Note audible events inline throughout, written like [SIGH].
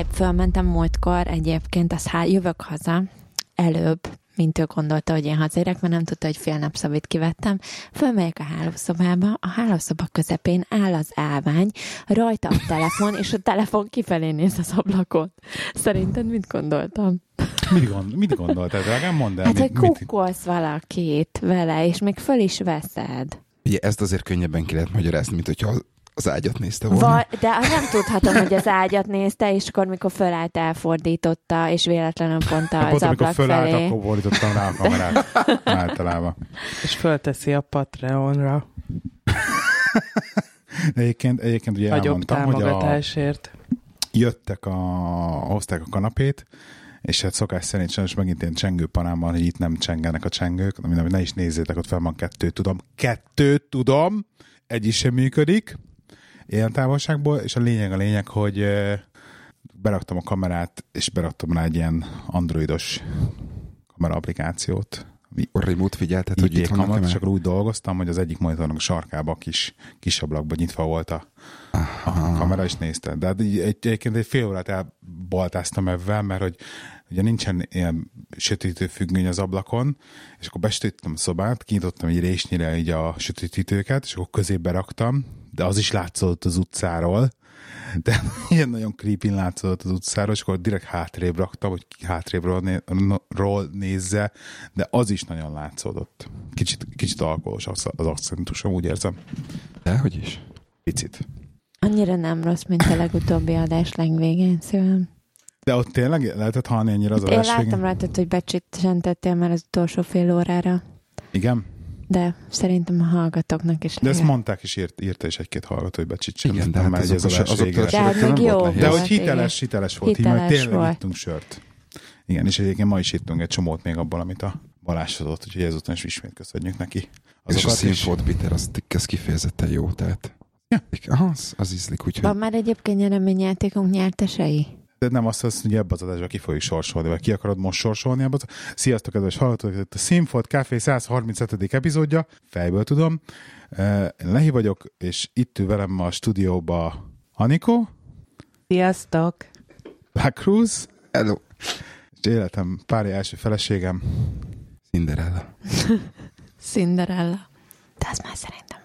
Figyelj, fölmentem múltkor egyébként, az há, jövök haza előbb, mint ő gondolta, hogy én hazérek, mert nem tudta, hogy fél napszavit kivettem. Fölmegyek a hálószobába, a hálószoba közepén áll az állvány, rajta a telefon, és a telefon kifelé néz az ablakon. Szerinted mit gondoltam? Mit, gond, mit gondoltál? Drágám, mondd el. Hát, mit, hogy mit, kukkolsz valakit vele, és még föl is veszed. Ugye ezt azért könnyebben ki lehet magyarázni, mint hogyha az ágyat nézte volna. Va, de nem tudhatom, hogy az ágyat nézte, és akkor, mikor fölállt, elfordította, és véletlenül pont az Pont amikor ablak fölállt, felé. akkor fordítottam rá a kamerát. [LAUGHS] Általában. És fölteszi a Patreonra. Egyébként, egyébként ugye Nagyobb elmondtam, hogy a, jöttek a, hozták a kanapét, és hát szokás szerint sajnos megint ilyen csengő panám van, hogy itt nem csengenek a csengők, ami ne is nézzétek, ott fel van kettő, tudom. Kettőt tudom, egy is sem működik ilyen távolságból, és a lényeg a lényeg, hogy beraktam a kamerát, és beraktam rá egy ilyen androidos kamera applikációt, remote figyeltet, hogy itt vannak kamat, és akkor úgy dolgoztam, hogy az egyik monitornak a sarkába kis, kis ablakban nyitva volt a, a kamera, és nézte. De hát egy, egyébként egy fél órát elbaltáztam ebben, mert hogy ugye nincsen ilyen sötétítő függöny az ablakon, és akkor besötétítettem a szobát, kinyitottam egy résnyire így a sötétítőket, és akkor közébe raktam, de az is látszott az utcáról, de [LAUGHS] ilyen nagyon creepy látszott az utcáról, és akkor direkt hátrébb raktam, hogy ki hátrébről né- nézze, de az is nagyon látszódott. Kicsit, kicsit alkoholos az, akcentusom, úgy érzem. Dehogy is. Picit. Annyira nem rossz, mint a legutóbbi adás legvégén, szívem. De ott tényleg lehetett hallani ennyire az Én adás láttam végén? rajtad, hogy becsittentettél már az utolsó fél órára, Igen? De szerintem a hallgatóknak is De ezt lehet. mondták is, írt, írta is egy-két hallgató, hogy becsicsen. Igen, de hát már egy azok az a- adás azok végére. a- De hát nem jó volt De hogy hiteles, hiteles volt, így Hiteles majd tényleg volt. ittunk sört. Igen, és egyébként ma is ittunk egy csomót még abból, amit a Balázs adott, úgyhogy ezután is ismét köszönjük neki. és a Azokat színfolt bitter, az, az kifejezetten jó, tehát. Ja. Aha, az, az ízlik, úgyhogy Van már egyébként nyereményjátékunk nyertesei? De nem azt, azt ugye ebbe az adásba ki fogjuk sorsolni, vagy ki akarod most sorsolni ebbe? az- Sziasztok, kedves hallgatók! Itt a Színfolt Café 137. epizódja, fejből tudom. Eh, Én Lehi vagyok, és itt ül velem ma a stúdióba Anikó, Sziasztok! Black Cruz, Hello. és életem párja első feleségem. Cinderella. [LAUGHS] Cinderella. De az már szerintem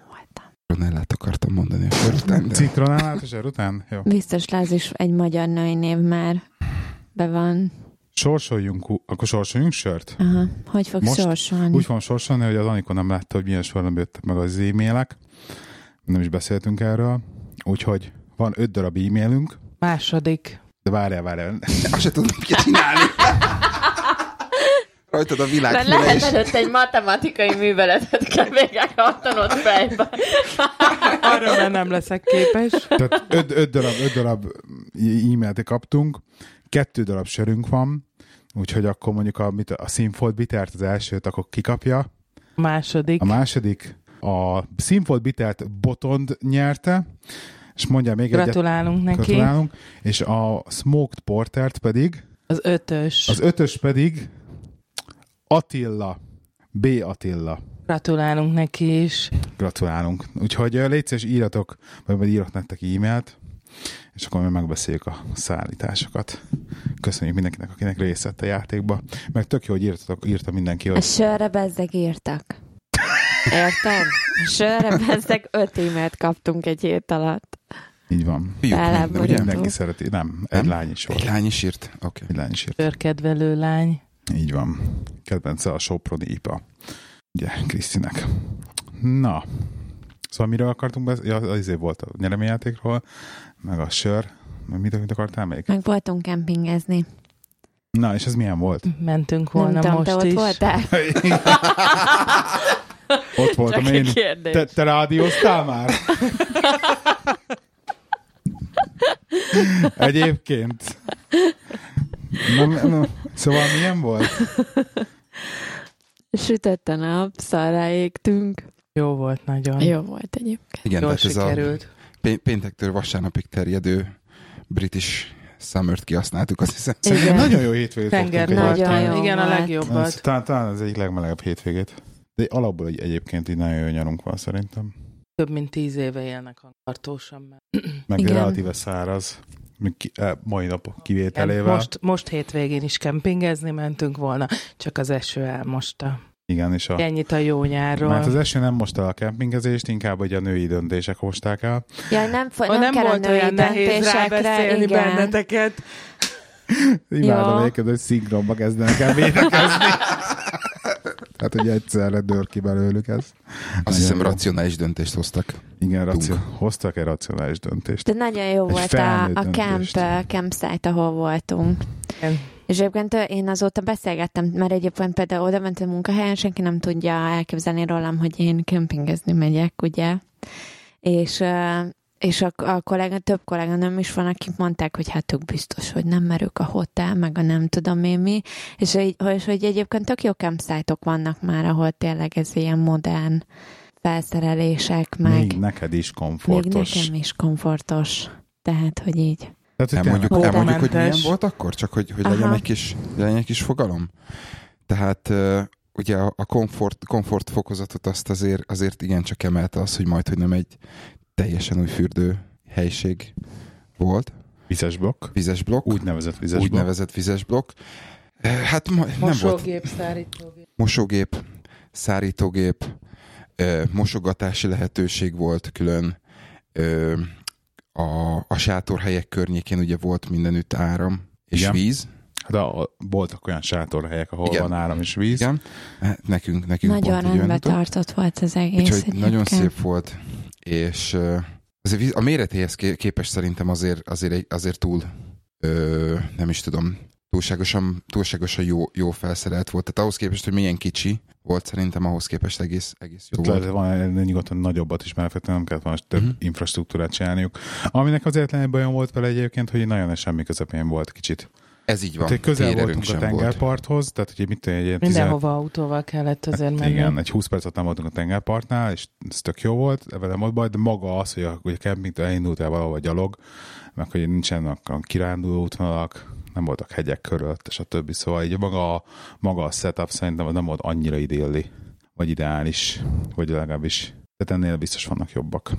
voltam. Ronellát akartam mondani a sor után, de Citronálát és után? Jó. Biztos Láz is egy magyar női név már be van. Sorsoljunk, akkor sorsoljunk sört? Aha. Hogy fogsz Most sorsolni? Úgy fogom sorsolni, hogy az Anikó nem látta, hogy milyen sorrendben jöttek meg az e-mailek. Nem is beszéltünk erről. Úgyhogy van öt darab e-mailünk, Második. de várjál, várjál. azt se tudom, mit csinálni. [LAUGHS] Rajtad a világ Mert lehet előtt egy matematikai műveletet kell végrehajtanod fejbe. [LAUGHS] Arra már nem leszek képes. Tehát öt, öt, darab, öt darab e-mailt kaptunk, kettő darab sörünk van, úgyhogy akkor mondjuk a, mit, a Sinfold Bittert az elsőt akkor kikapja. Második. A második a Sinfold Bittert Botond nyerte, és mondja még egyet. Gratulálunk neki. Gratulálunk. És a Smoked Portert pedig, Az ötös. az ötös pedig Attila. B. Attila. Gratulálunk neki is. Gratulálunk. Úgyhogy légy szíves, írjatok, vagy majd írok nektek e-mailt, és akkor mi megbeszéljük a szállításokat. Köszönjük mindenkinek, akinek részt vett a játékba. Meg tök jó, hogy írtatok, írta mindenki, A hogy sörre bezzeg írtak. Érted? A sörre bezzeg öt e-mailt kaptunk egy hét alatt. így van. ugye? Mindenki szereti. Nem, egy Nem? lány is volt. Egy lány is írt? Oké. Okay. Egy lány is írt. Sörkedvelő lány. Így van. Kedvence a Soproni IPA. Ugye, Krisztinek. Na, szóval miről akartunk beszélni? Ja, az izé volt a nyereményjátékról, meg a sör. Meg mit, mit akartál még? Meg voltunk kempingezni. Na, és ez milyen volt? Mentünk Nem volna tudom, most te ott is. voltál? [LAUGHS] [LAUGHS] Ott voltam Csak én. Te, te rádióztál már? [LAUGHS] Egyébként. Na, na, szóval milyen volt? Sütött a nap, szarrá égtünk. Jó volt nagyon. Jó volt egyébként. Igen, Jól tehát ez a sikerült. pé- péntektől vasárnapig terjedő British Summer-t kihasználtuk, azt hiszem. Igen. Nagyon jó hétvégét Tenger Nagyon jó Igen, a volt. Ez, legjobbat. talán, talán ez egyik legmelegebb hétvégét. De alapból egy, egyébként így nagyon jó nyarunk van szerintem. Több mint tíz éve élnek a tartósan. Meg Igen. relatíve száraz. Mai nap Igen, kivételével. Most, most hétvégén is kempingezni mentünk volna, csak az eső elmosta. Igen, és a, Ennyit a jó nyárról. mert az eső nem most el a kempingezést, inkább hogy a női döntések hozták el. Ja, nem, fo- nem, nem kell volt a női olyan nehéz rábeszélni igen. benneteket. Imádom egyébként, hogy szinkronba kezdenek el védekezni. [LAUGHS] Tehát, hogy egyszerre dör ki belőlük ez. Azt hiszem, jó. racionális döntést hoztak. Igen, racio- hoztak egy racionális döntést. De nagyon jó Egy volt a, a camp, campsite, ahol voltunk. Igen. És egyébként én azóta beszélgettem, mert egyébként például oda mentem munkahelyen, senki nem tudja elképzelni rólam, hogy én kempingezni megyek, ugye? És, és a, a kollega, több kolléganőm is van, akik mondták, hogy hát ők biztos, hogy nem merők a hotel, meg a nem tudom én mi, és hogy, és hogy egyébként tök jó campsite vannak már, ahol tényleg ez ilyen modern felszerelések, meg Még neked is komfortos. még nekem is komfortos. Tehát, hogy így. Tehát, hogy Elmondjuk, tényleg- elmondjuk hogy milyen volt akkor? Csak hogy, hogy legyen, Aha. egy kis, legyen egy kis fogalom. Tehát ugye a, komfort, komfort fokozatot azt azért, azért igencsak emelte az, hogy majd, hogy nem egy teljesen új fürdő helység volt, Vizes blokk. vizes blokk, Úgynevezett vizes úgy blokk. nevezett vizes blokk. Eh, Hát ma, nem volt Mosógép, szárítógép. mosógép, szárítógép, ö, mosogatási lehetőség volt külön, ö, a, a sátorhelyek környékén ugye volt mindenütt áram és Igen. víz. De a, voltak olyan sátorhelyek, ahol Igen. van áram és víz. Igen. Hát nekünk, nekünk Nagyon rendben tartott volt az egész. Úgyhogy nagyon szép volt, és azért a méretéhez ké- képest szerintem azért, azért, azért túl, ö, nem is tudom, túlságosan, túlságosan jó, jó felszerelt volt. Tehát ahhoz képest, hogy milyen kicsi volt, szerintem ahhoz képest egész, egész jó Ott volt. van nyugodtan nagyobbat is, feltétlenül nem kellett volna több uh-huh. infrastruktúrát csinálniuk. Aminek az egyetlen egy bajom volt vele egyébként, hogy nagyon semmi közepén volt kicsit. Ez így van. Tehát közel voltunk a sem volt. tengerparthoz, tehát hogy mit tudom, egy ilyen 15 Mindenhova autóval kellett azért menni. igen, egy 20 percet nem voltunk a tengerpartnál, és ez tök jó volt, ebben nem volt baj, de maga az, hogy a, hogy a campingtől elindultál valahol gyalog, meg hogy nincsenek a kiránduló útvonalak, nem voltak hegyek körött, és a többi, szóval így maga, a- maga a setup szerintem nem volt annyira idilli, vagy ideális, vagy legalábbis, tehát ennél biztos vannak jobbak.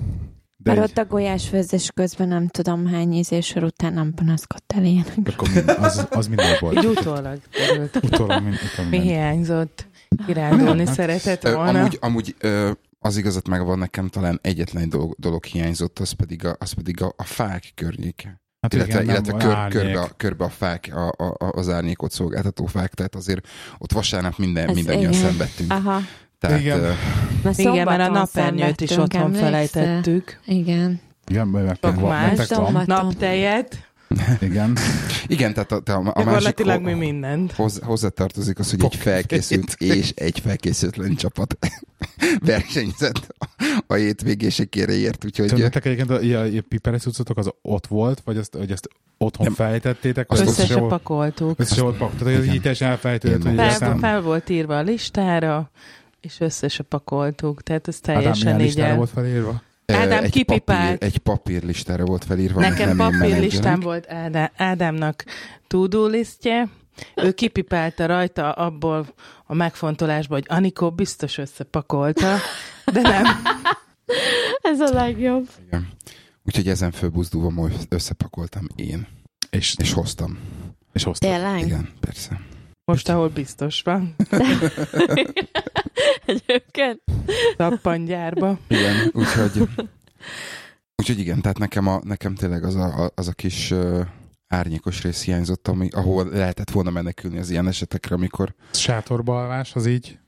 De Mert egy, ott a gulyásfőzés közben nem tudom hány ízésor után nem panaszkodtál ilyenek. akkor az, az minden volt. Így utólag. Utólag, mind, Mi hiányzott? Kirándulni Hát, szeretett volna. amúgy, amúgy ö, az igazat megvan nekem talán egyetlen egy dolog, dolog hiányzott, az pedig a, az pedig a, a fák környéke. Hát illetve igen, illetve kör, árnyék. körbe, a, körbe a fák, a, a, a- az árnyékot szolgáltató fák, tehát azért ott vasárnap minden, Ez mindannyian igen. szenvedtünk. Aha. Tehát, Igen. ö, Mert Igen, mert a napernyőt is otthon emlékszel? felejtettük. Igen. Igen, mert Sok van, nektek van. Naptejet. Igen. igen, tehát a, a, a másik Gyakorlatilag mi ho- mindent. Hozzá, hozzátartozik az, hogy egy felkészült és egy felkészületlen csapat [LAUGHS] versenyzett a hétvégésekére ért, úgyhogy nektek egyébként a, a, a piperes cuccotok az ott volt, vagy azt, hogy ezt otthon Nem. fejtettétek? Azt Össze se pakoltuk. Össze se volt pak. Tehát, így teljesen elfelejtődött, hogy Fel, fel volt írva a listára, és össze se pakoltuk. Tehát ez Ádám teljesen milyen így listára el... volt felírva? Ádám egy kipipált. papír, egy papírlistára volt felírva. Nekem nem én papírlistám volt Ádá, Ádámnak to-do listje, ő kipipálta rajta abból a megfontolásból, hogy Anikó biztos összepakolta, de nem. [LAUGHS] Ez a legjobb. Igen. Úgyhogy ezen fölbuzdulva most összepakoltam én, És, és hoztam. és. Tényleg? Igen, persze. Most, ahol biztos van, [LAUGHS] Egyébként. tappangyárba. Igen, úgyhogy, úgyhogy igen, tehát nekem, a, nekem tényleg az a, az a kis uh, árnyékos rész hiányzott, ami, ahol lehetett volna menekülni az ilyen esetekre, amikor Sátorba alvás, az így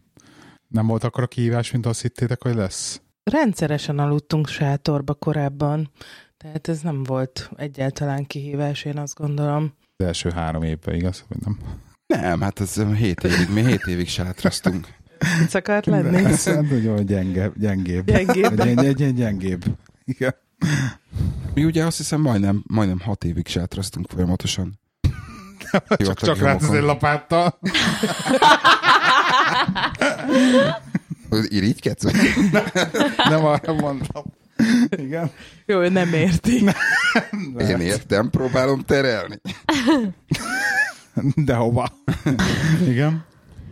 nem volt akkor a kihívás, mint azt hittétek, hogy lesz? Rendszeresen aludtunk sátorba korábban, tehát ez nem volt egyáltalán kihívás, én azt gondolom. Az első három évben, igaz? Vagy nem? Nem, hát ez um, hét évig, mi hét évig sátrasztunk. Mit akart lenni? [LAUGHS] Ez nagyon gyenge, gyengébb. Gyengébb. Egy, egy gyengébb. Igen. Mi ugye azt hiszem majdnem, majdnem hat évig sátrasztunk folyamatosan. [LAUGHS] Csak, csak rátesz egy lapáttal. [LAUGHS] Irigykedsz? Nem arra mondtam. Igen. Jó, ő nem érti. Én értem, próbálom terelni. [LAUGHS] De hova? [LAUGHS] Igen.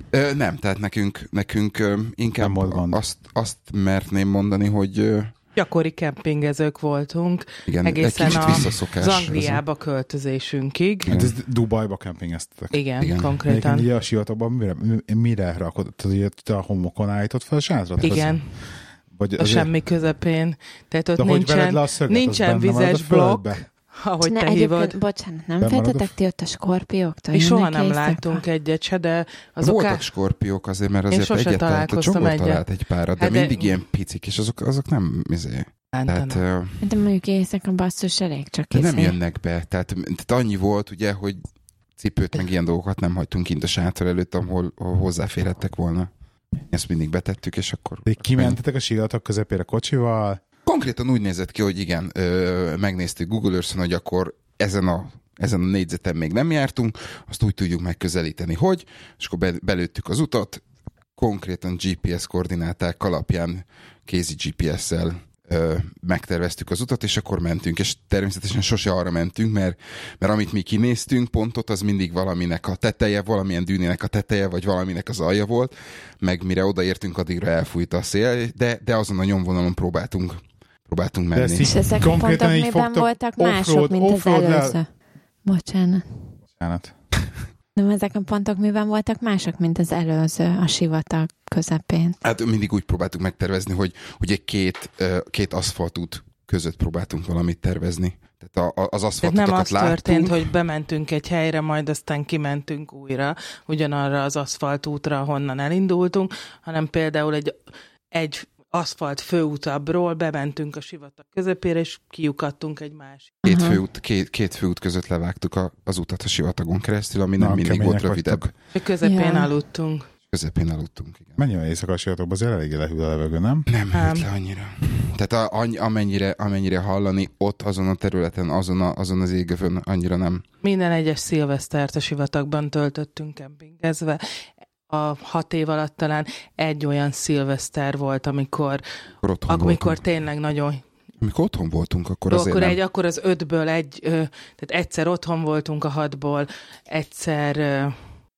Ö, nem, tehát nekünk, nekünk ö, inkább Nem volt gond. azt, azt mertném mondani, hogy, ö, Gyakori kempingezők voltunk, Igen, egészen egy kicsit a- visszaszokás. az Angliába költözésünkig. Hát ez Dubajba kempingeztetek. Igen, Igen. Egyébként konkrétan. ugye a sivatagban mire, mire rakod? Tehát ugye te a homokon állítod fel a sátrat? Igen, Vagy a azért- semmi közepén. Tehát ott De nincsen, le a szöget, nincsen vizes blokk, földbe? Ahogy ne, te egyébként, hívod. bocsánat, nem Bemarad a féltetek f- ti ott a skorpióktól? Mi soha nem láttunk egyet se, de azok Voltak á... skorpiók azért, mert azért egyet a találkoztam egyet. talált egy párat, de, Hát de- mindig ilyen picik, és azok, azok nem, izé, tehát, ö, De mondjuk éjszaka basszus elég csak de nem izé. jönnek be. Tehát, tehát annyi volt, ugye, hogy cipőt meg ilyen dolgokat nem hagytunk kint a sátor előtt, ahol, ahol hozzáférhettek volna. Ezt mindig betettük, és akkor... De kimentetek a sivatag közepére kocsival, Konkrétan úgy nézett ki, hogy igen, ö, megnéztük Google Earth-on, hogy akkor ezen a ezen a négyzeten még nem jártunk, azt úgy tudjuk megközelíteni, hogy, és akkor be, belőttük az utat, konkrétan GPS koordináták alapján, kézi GPS-szel ö, megterveztük az utat, és akkor mentünk, és természetesen sose arra mentünk, mert, mert amit mi kinéztünk pontot, az mindig valaminek a teteje, valamilyen dűnének a teteje, vagy valaminek az alja volt, meg mire odaértünk, addigra elfújt a szél, de, de azon a nyomvonalon próbáltunk, próbáltunk de menni. ezt És ezek a pontok miben fogtok voltak mások, mint az előző? Bocsánat. Bocsánat. Nem, ezek a pontok miben voltak mások, mint az előző a sivatag közepén? Hát mindig úgy próbáltuk megtervezni, hogy ugye két, ö, két aszfaltút között próbáltunk valamit tervezni. Tehát a, az Tehát aszfaltokat nem az láttunk. történt, hogy bementünk egy helyre, majd aztán kimentünk újra, ugyanarra az aszfaltútra, honnan elindultunk, hanem például egy, egy aszfalt főútabról bementünk a sivatag közepére, és kiukadtunk egy másik. Két főút, két, két főút között levágtuk a, az utat a sivatagon keresztül, ami nem Na, mindig volt rövidebb. vagytok. És közepén Ja. aludtunk. Közepén aludtunk, igen. Menj olyan éjszaka a sivatagba, azért eléggé lehűl a levegő, nem? Nem Nem. hűlt le annyira. Tehát a, annyi, amennyire, amennyire hallani, ott azon a területen, azon, a, azon az égövön annyira nem. Minden egyes szilvesztert a sivatagban töltöttünk kempingezve. A hat év alatt talán egy olyan szilveszter volt, amikor, amikor voltunk. tényleg nagyon Amikor otthon voltunk, akkor Jó, azért akkor, nem. egy, akkor az ötből egy, ö, tehát egyszer otthon voltunk a hatból, egyszer ö,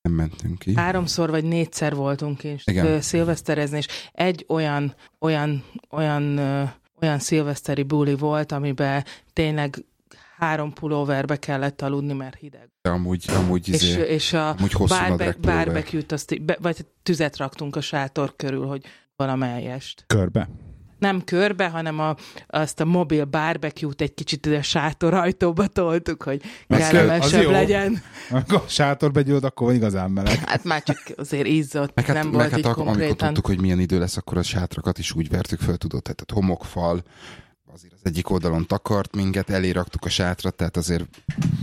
nem mentünk ki. háromszor vagy négyszer voltunk is Igen. ö, szilveszterezni, és egy olyan, olyan, olyan, ö, olyan szilveszteri buli volt, amiben tényleg három pulóverbe kellett aludni, mert hideg. De amúgy, amúgy, És, izé, és a amúgy bárbe, barbecue-t, azt, be, vagy tüzet raktunk a sátor körül, hogy valamelyest. Körbe. nem körbe, hanem a, azt a mobil barbecue-t egy kicsit a sátor ajtóba toltuk, hogy Az az kellemesebb jó. legyen. Akkor a sátorba gyűlt, akkor van igazán meleg. Hát már csak azért izzott, Meg hát, nem meg volt hát így ak- amikor konkrétan. tudtuk, hogy milyen idő lesz, akkor a sátrakat is úgy vertük föl, tudod, tehát a homokfal, azért az egyik oldalon takart minket, elé raktuk a sátrat, tehát azért,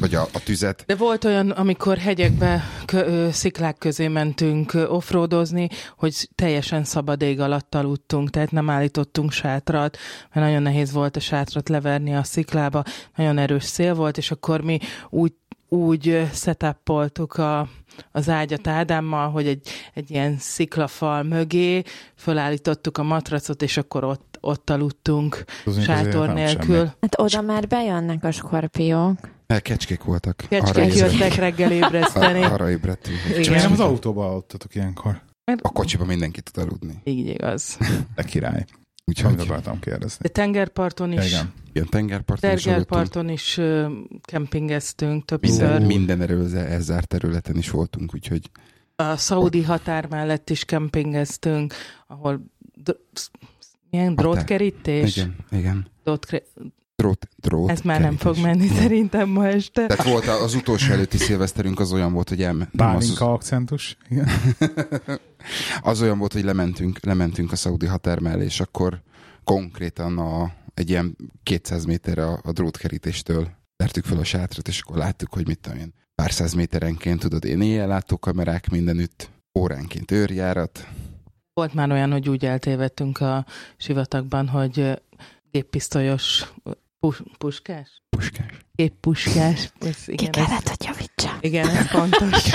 vagy a, a tüzet. De volt olyan, amikor hegyekbe, kö, sziklák közé mentünk offroadozni, hogy teljesen szabad ég alatt aludtunk, tehát nem állítottunk sátrat, mert nagyon nehéz volt a sátrat leverni a sziklába, nagyon erős szél volt, és akkor mi úgy úgy ö, setupoltuk a, az ágyat Ádámmal, hogy egy, egy ilyen sziklafal mögé fölállítottuk a matracot, és akkor ott, ott aludtunk Az még azért sátor nélkül. semmi. Hát oda már bejönnek a skorpiók. El kecskék voltak. Kecskék jöttek reggel ébreszteni. Ar- arra ébredtünk. Csak nem az autóba aludtatok ilyenkor? A kocsiba mindenki tud aludni. Így igaz. De király. Amit Úgyhogy akartam kérdezni. De tengerparton is, igen. ilyen tengerparton is aludtunk. tengerparton is ö, kempingeztünk többször. Minden, minden elzárt területen is voltunk, úgyhogy A szaudi határ mellett is kempingeztünk, ahol milyen Határ. drótkerítés? igen, igen. Drótkre- Drót, drót. Ez már nem fog kerítés. menni szerintem ma este. Tehát volt a- az utolsó előtti szilveszterünk az olyan volt, hogy elme... nem, az, Bálinka akcentus. Igen. [LAUGHS] az olyan volt, hogy lementünk, lementünk a szaudi határ mellé, és akkor konkrétan a, egy ilyen 200 méterre a, a drótkerítéstől vertük fel a sátrat, és akkor láttuk, hogy mit tudom én, pár száz méterenként, tudod, én éjjellátó kamerák mindenütt, óránként őrjárat, Volt már olyan, hogy úgy eltévedtünk a sivatagban, hogy géppisztolyos pus- puskás? puskás. Géppuskás. Ez, Ki igen, ez, kellett, hogy javítsam. igen, ez fontos.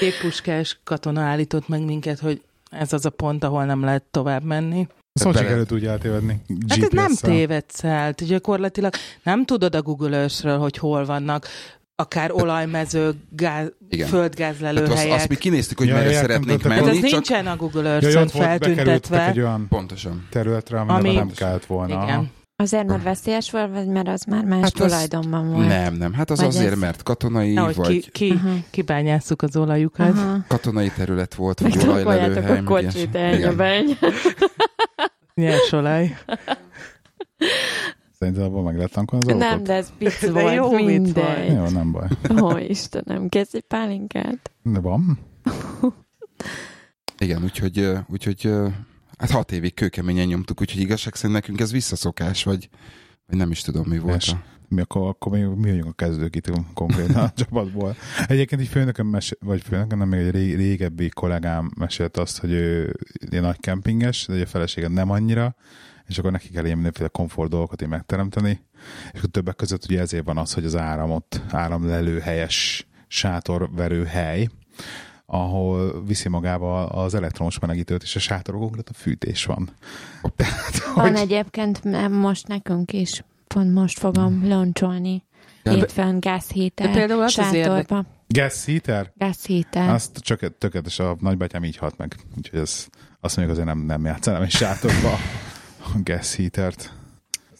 Géppuskás katona állított meg minket, hogy ez az a pont, ahol nem lehet tovább menni. Hogy bele- sikerült úgy eltévedni? Hát ez nem tévedsz el. Gyakorlatilag nem tudod a Google Earth-ről, hogy hol vannak akár olajmező, gáz, Igen. földgázlelő Tehát azt, azt mi kinéztük, hogy Ja, merre értem, szeretnénk de- Hát menni, ez csak nincsen a Google Ja, Earth-en bekerültek feltüntetve. egy olyan pontosan. területre, amire Ami- nem kellett volna. Igen. Azért, mert veszélyes volt, vagy mert az már más Hát az- tulajdonban volt? Nem, nem, hát az Vagy azért, ez- mert katonai, Nehogy vagy ki, ki, Aha. kibányásszuk az olajukat. Aha. katonai terület volt, vagy olajlelőhely. a meg kocsit, begy. Nyers olaj. [LAUGHS] Szerinted abban meg lehet tankolni az Nem, autót? de ez vicc De volt, jó vicc mindegy. Jó, nem baj. Ó, Istenem, kezdj egy pálinkát. De van? [LAUGHS] Igen, úgyhogy, úgyhogy hát hat évig kőkeményen nyomtuk, úgyhogy igazság szerint nekünk ez visszaszokás, vagy, vagy nem is tudom, mi volt. És A... mi akkor, akkor mi, mi vagyunk a kezdők itt konkrétan a [LAUGHS] csapatból. Egyébként így főnököm, mesél, vagy főnököm, nem még egy ré- régebbi kollégám mesélt azt, hogy ő egy nagy kempinges, de a felesége nem annyira, és akkor neki kell ilyen mindenféle komfort dolgokat így megteremteni, és akkor többek között ugye ezért van az, hogy az áramot, áramlelő helyes sátorverő hely, ahol viszi magába az elektromos melegítőt, és a sátorokon a fűtés van. Tehát, Van hogy egyébként nem, most nekünk is. Pont most fogom loncsolni. Ja, Hétfőn De gázhíter, például az az sátorba. gas heater? Gázhíter. Azt csak tökéletes, a nagybátyám így halt meg. Úgyhogy ez, azt mondjuk azért nem, nem játszanám egy sátorba [LAUGHS] a gas heatert.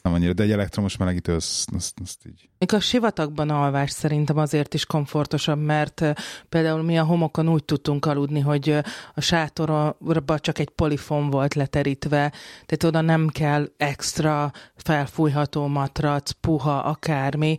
Nem annyira, de egy elektromos melegítő, az, az, az így. Még a sivatagban alvás szerintem azért is komfortosabb, mert például mi a homokon úgy tudtunk aludni, hogy a sátorba csak egy polifon volt leterítve, tehát oda nem kell extra felfújható matrac, puha, akármi.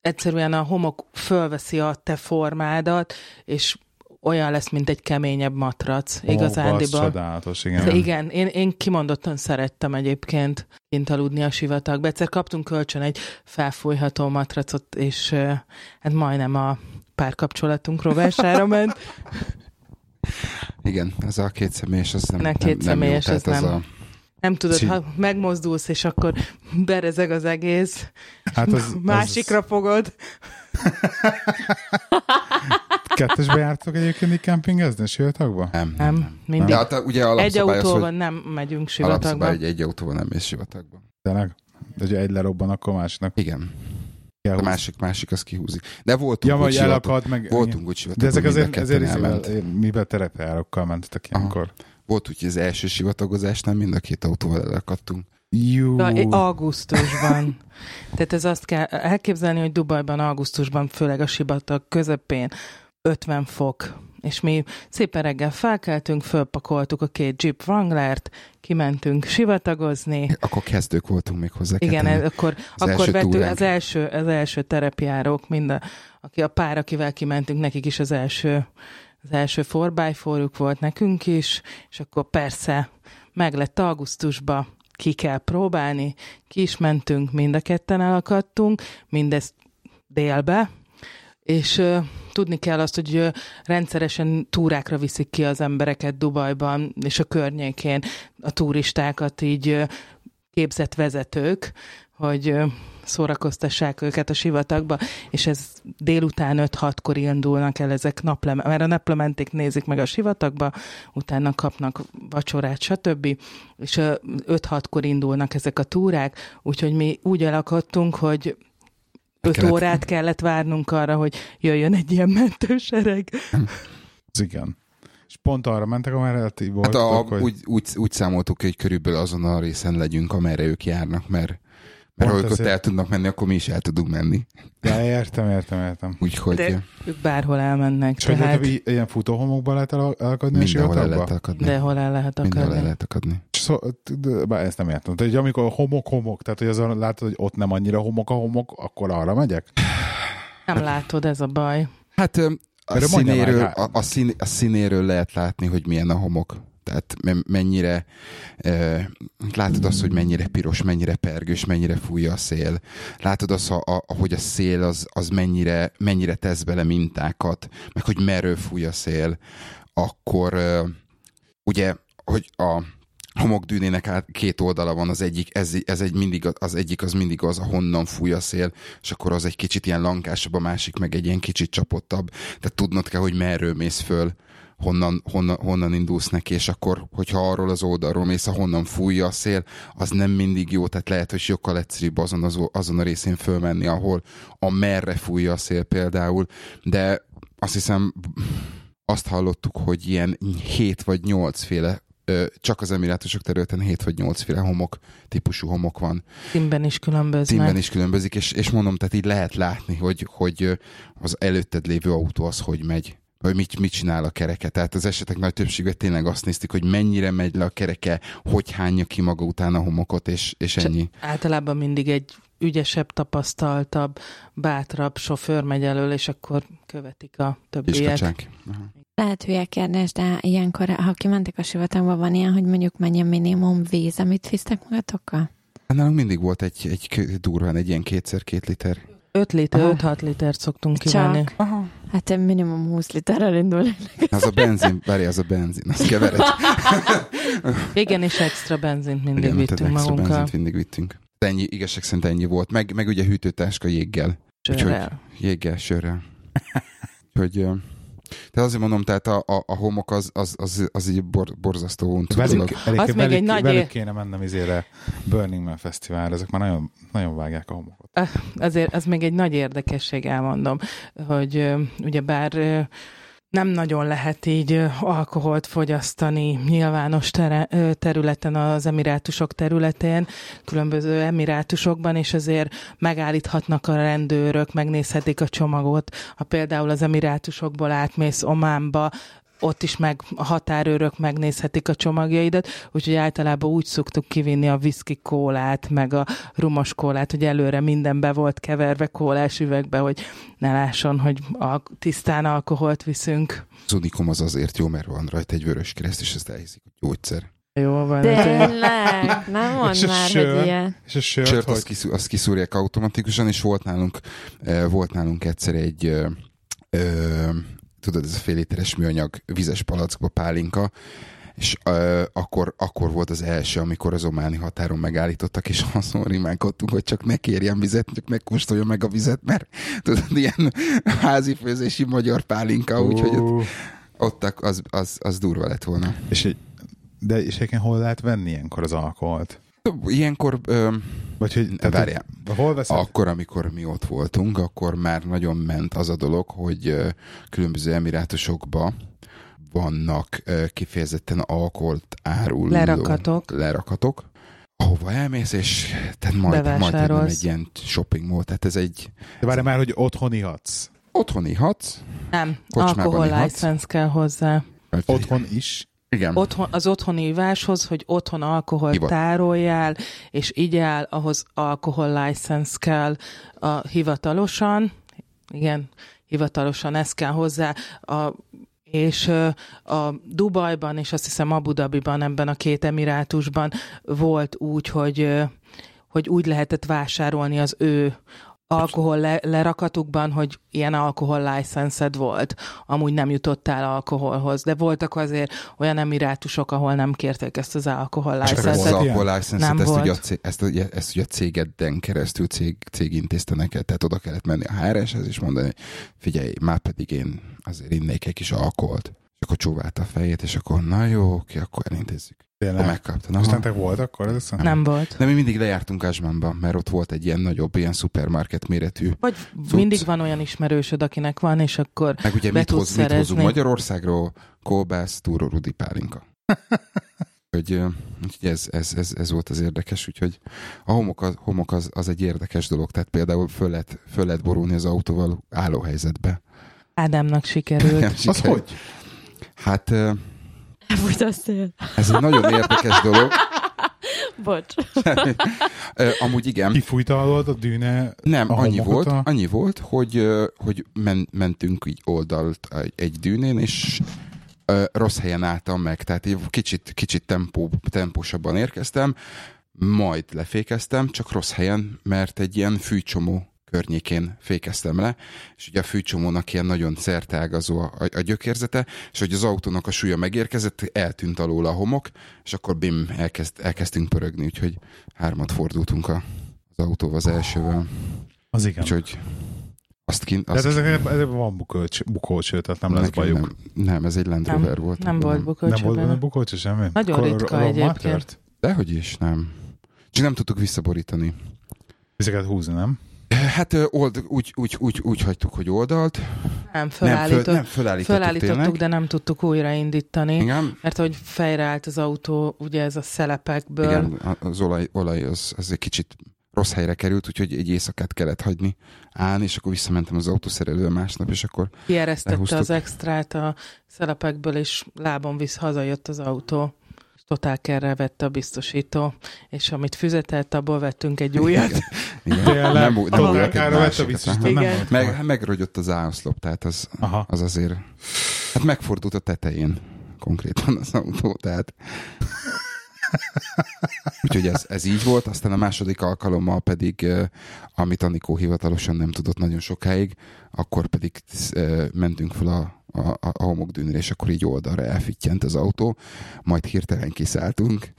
Egyszerűen a homok fölveszi a te formádat, és olyan lesz, mint egy keményebb matrac, az igazándiból. Csodálatos, igen. Igen, igen én, én kimondottan szerettem egyébként kint aludni a sivatagba. Egyszer kaptunk kölcsön egy felfújható matracot, és hát majdnem a párkapcsolatunk rovására [LAUGHS] ment. Igen, ez a két személyes, az nem, Ne, nem, két nem személyes, jó. ez nem. a, Nem tudod, Szí- ha megmozdulsz, és akkor berezeg az egész, Hát az, másikra fogod. [LAUGHS] Kettesbe jártok egyébként így kempingezni sivatagba? nem, Nem, mindig. De hát ugye Egy az, autóval nem megyünk sivatagba. hogy egy autóval nem mész sivatagba. Tényleg? De hogyha egy lerobban, akkor másiknak Igen. kell A másik, másik az kihúzik. De voltunk Ja, úgy elakad, meg... voltunk úgy De sivatagban, ezek mind a azért, ezért ketten elment. mivel terepjárokkal mentetek Aha. ilyenkor? Volt úgy, hogy az első sivatagozásnál mind a két autóval elakadtunk. Jú. De augusztusban. Tehát ez azt kell elképzelni, hogy Dubajban augusztusban, főleg a sivatag közepén 50 fok. És mi szépen reggel felkeltünk, fölpakoltuk a két Jeep Wranglert, kimentünk sivatagozni. Akkor kezdők voltunk még hozzá. Igen, ez, akkor, Az akkor első vettük túránk. az első, az első terepjárók, mind a, aki a pár, akivel kimentünk, nekik is az első, az első forbájforjuk volt nekünk is, és akkor persze meg lett augusztusba, ki kell próbálni, ki is mentünk, mind a ketten elakadtunk, mindezt délbe, és tudni kell azt, hogy rendszeresen túrákra viszik ki az embereket Dubajban és a környékén, a turistákat így képzett vezetők, hogy szórakoztassák őket a sivatagba, és ez délután 5-6-kor indulnak el ezek naplementék, mert a naplementék nézik meg a sivatagba, utána kapnak vacsorát, stb. És ö, 5-6-kor indulnak ezek a túrák, úgyhogy mi úgy elakadtunk, hogy 5 Kellett- órát kellett várnunk arra, hogy jöjjön egy ilyen mentősereg. Ez igen. És pont arra mentek, amerre ti Hát voltatok, a, hogy... úgy, úgy, úgy számoltuk, hogy körülbelül azon a részen legyünk, amerre ők járnak, mert mert ha ők ott el tudnak menni, akkor mi is el tudunk menni. Ja, értem, értem, értem. Úgyhogy De ők bárhol elmennek, És hogy tehát hát... ilyen futóhomokba lehet el- elakadni a mindenhol el lehet akadni. de hol el lehet Mindenhol el akadni. lehet akadni. Szó, de, bár ezt nem értem. Tehát, hogy amikor homok-homok, tehát hogy azon látod, hogy ott nem annyira homok a homok, akkor arra megyek? Nem látod, ez a baj. Hát a Erre színéről, már, a, a, szín, a színéről lehet látni, hogy milyen a homok. Tehát me- mennyire, látod azt, hogy mennyire piros, mennyire pergős, mennyire fújja a szél. Látod azt, a, a, szél az, az mennyire, mennyire tesz bele mintákat, meg hogy merről fúj a szél. Akkor ugye, hogy a homokdűnének két oldala van, az egyik, ez, ez egy mindig, az egyik az mindig az, ahonnan fúj a szél, és akkor az egy kicsit ilyen lankásabb, a másik meg egy ilyen kicsit csapottabb. Tehát tudnod kell, hogy merről mész föl honnan, honnan, honnan indulsz neki, és akkor, hogyha arról az oldalról mész, ahonnan fújja a szél, az nem mindig jó, tehát lehet, hogy sokkal egyszerűbb azon, az, azon a részén fölmenni, ahol a merre fújja a szél például, de azt hiszem azt hallottuk, hogy ilyen 7 vagy 8 féle csak az emirátusok területen 7 vagy 8 féle homok, típusú homok van. Timben is különböznek. Timben is különbözik, és, és mondom, tehát így lehet látni, hogy, hogy az előtted lévő autó az hogy megy vagy mit, mit csinál a kereke. Tehát az esetek nagy többségben tényleg azt néztük, hogy mennyire megy le a kereke, hogy hányja ki maga után a homokot, és, és ennyi. Csak általában mindig egy ügyesebb, tapasztaltabb, bátrabb sofőr megy elől, és akkor követik a többiek. Lehet hülye kérdés, de ilyenkor, ha kimentek a sivatagba, van ilyen, hogy mondjuk mennyi a minimum víz, amit visztek magatokkal? Hát nálunk mindig volt egy, egy durván egy ilyen kétszer két liter. 5 liter, 5-6 litert szoktunk kivenni. Aha. Hát minimum 20 literrel indul. Az a benzin, várj, az a benzin, az kevered. [LAUGHS] Igen, és extra benzint mindig Igen, vittünk extra magunkkal. benzint mindig vittünk. Ennyi, igazság szerint ennyi volt. Meg, meg ugye hűtőtáska jéggel. Sörrel. Úgyhogy, jéggel, sörrel. Úgyhogy tehát azért mondom, tehát a, a, a homok az, az, az, az így bor, borzasztó uncut. Velük, velük, az velük, még egy nagy velük kéne mennem izére Burning Man Fesztivál, ezek már nagyon, nagyon vágják a homokot. Azért az még egy nagy érdekesség, elmondom, hogy ugye bár nem nagyon lehet így alkoholt fogyasztani nyilvános területen, az emirátusok területén, különböző emirátusokban, és azért megállíthatnak a rendőrök, megnézhetik a csomagot. Ha például az emirátusokból átmész Ománba, ott is meg a határőrök megnézhetik a csomagjaidat, úgyhogy általában úgy szoktuk kivinni a whisky kólát, meg a rumos kólát, hogy előre minden be volt keverve kólás üvegbe, hogy ne lásson, hogy a tisztán alkoholt viszünk. Az unikum az azért jó, mert van rajta egy vörös kereszt, és ezt elhiszik, hogy gyógyszer. Jó van. Tényleg, nem mond és már, sör, hogy ilyen. És a sört, sört hogy... azt, kiszú, azt kiszúrják automatikusan, és volt nálunk, volt nálunk egyszer egy ö, tudod, ez a fél literes műanyag vizes palackba pálinka, és ö, akkor, akkor volt az első, amikor az ománi határon megállítottak, és azon rimánkodtunk, hogy csak ne kérjen vizet, csak megkóstolja meg a vizet, mert tudod, ilyen házi főzési magyar pálinka, uh. úgyhogy ott, ott az, az, az durva lett volna. És de és hol lehet venni ilyenkor az alkoholt? Ilyenkor, ö, Vagy hogy, tehát, várjál, hol veszed? Akkor, amikor mi ott voltunk, akkor már nagyon ment az a dolog, hogy különböző emirátusokba vannak kifejezetten alkoholt áruló lerakatok. lerakatok, ahova elmész, és tehát majd, majd egy ilyen shopping mall, tehát ez egy... De várj már, hogy otthon ihatsz. Otthon ihatsz. Nem, alkohol license kell hozzá. Otthon is? Igen. Otthon, az otthoni iváshoz, hogy otthon alkohol Hivat. tároljál, és igyál, ahhoz alkohol license kell a hivatalosan, igen, hivatalosan ez kell hozzá, a, és a Dubajban, és azt hiszem Abu Dhabiban, ebben a két emirátusban volt úgy, hogy hogy úgy lehetett vásárolni az ő alkohol le, lerakatukban, hogy ilyen alkohol license volt. Amúgy nem jutottál alkoholhoz, de voltak azért olyan emirátusok, ahol nem kérték ezt az alkohol license Az alkohol license nem ezt, volt. Ugye a cég, ezt, ugye, ezt ugye a cégedden keresztül cég, cég intézte neked, tehát oda kellett menni a HRS-hez és mondani, figyelj, már pedig én azért innék egy kis alkoholt. És akkor csóvált a fejét, és akkor na jó, oké, akkor elintézzük. Tényleg? Megkapta. Aztán te volt akkor? Ez nem. nem volt. De mi mindig lejártunk Ázsmánba, mert ott volt egy ilyen nagyobb, ilyen szupermarket méretű Vagy cucc. mindig van olyan ismerősöd, akinek van, és akkor Meg ugye mit, hoz, mit hozunk Magyarországról? Kolbász, túró, rudi pálinka. [LAUGHS] hogy, úgyhogy ez, ez, ez, ez, volt az érdekes, úgyhogy a homok, az, homok az, az egy érdekes dolog, tehát például föl lehet, föl lehet borulni az autóval állóhelyzetbe. Ádámnak sikerült. sikerült. Az hogy? Hát Elfújt a szél. Ez egy nagyon érdekes dolog. [LAUGHS] Bocs. [LAUGHS] Amúgy igen. Kifújta alól a dűne? Nem, a annyi volt, a... annyi volt, hogy, hogy men, mentünk így oldalt egy, egy dűnén, és rossz helyen álltam meg, tehát egy kicsit, kicsit tempó, tempósabban érkeztem, majd lefékeztem, csak rossz helyen, mert egy ilyen fűcsomó környékén fékeztem le, és ugye a fűcsomónak ilyen nagyon szerteágazó a, a gyökérzete, és hogy az autónak a súlya megérkezett, eltűnt alól a homok, és akkor bim, elkezd, elkezdtünk pörögni, úgyhogy hármat fordultunk a, az autóval az elsővel. Az igen. Úgyhogy Azt kint, Tehát azt ezek, ezek van bukócs, bukócső, tehát nem lesz bajuk. Nem, nem, ez egy Land Nem, Rover volt. nem volt Nem bukócső volt benne. bukócső semmi? Nagyon Akkor ritka egyébként. Dehogy is, nem. Csak nem tudtuk visszaborítani. Vissza kellett húzni, nem? Hát old, úgy, úgy, úgy, úgy hagytuk, hogy oldalt. Nem, Nem, fölállított, föl, nem fölállítottuk, fölállítottuk, tényleg. de nem tudtuk újraindítani. Igen, Mert hogy fejreállt az autó, ugye ez a szelepekből. igen, az olaj, olaj az, az egy kicsit rossz helyre került, úgyhogy egy éjszakát kellett hagyni állni, és akkor visszamentem az autószerelőre másnap, és akkor Kieresztette Lehúztuk. az extrát a szelepekből, és lábon visz hazajött az autó. És Totál kerre vette a biztosító, és amit füzetelt, abból vettünk egy újat. igen, Tényleg? nem, ú- nem kárra vette a másikat, biztos, aha. nem Igen. volt Meg, megrogyott az áoszlop, tehát az, Aha. az azért, hát megfordult a tetején konkrétan az autó, tehát Úgyhogy ez, ez így volt, aztán a második alkalommal pedig, amit Anikó hivatalosan nem tudott nagyon sokáig, akkor pedig mentünk fel a, a, a a homokdűnre, és akkor így oldalra elfittyent az autó, majd hirtelen kiszálltunk,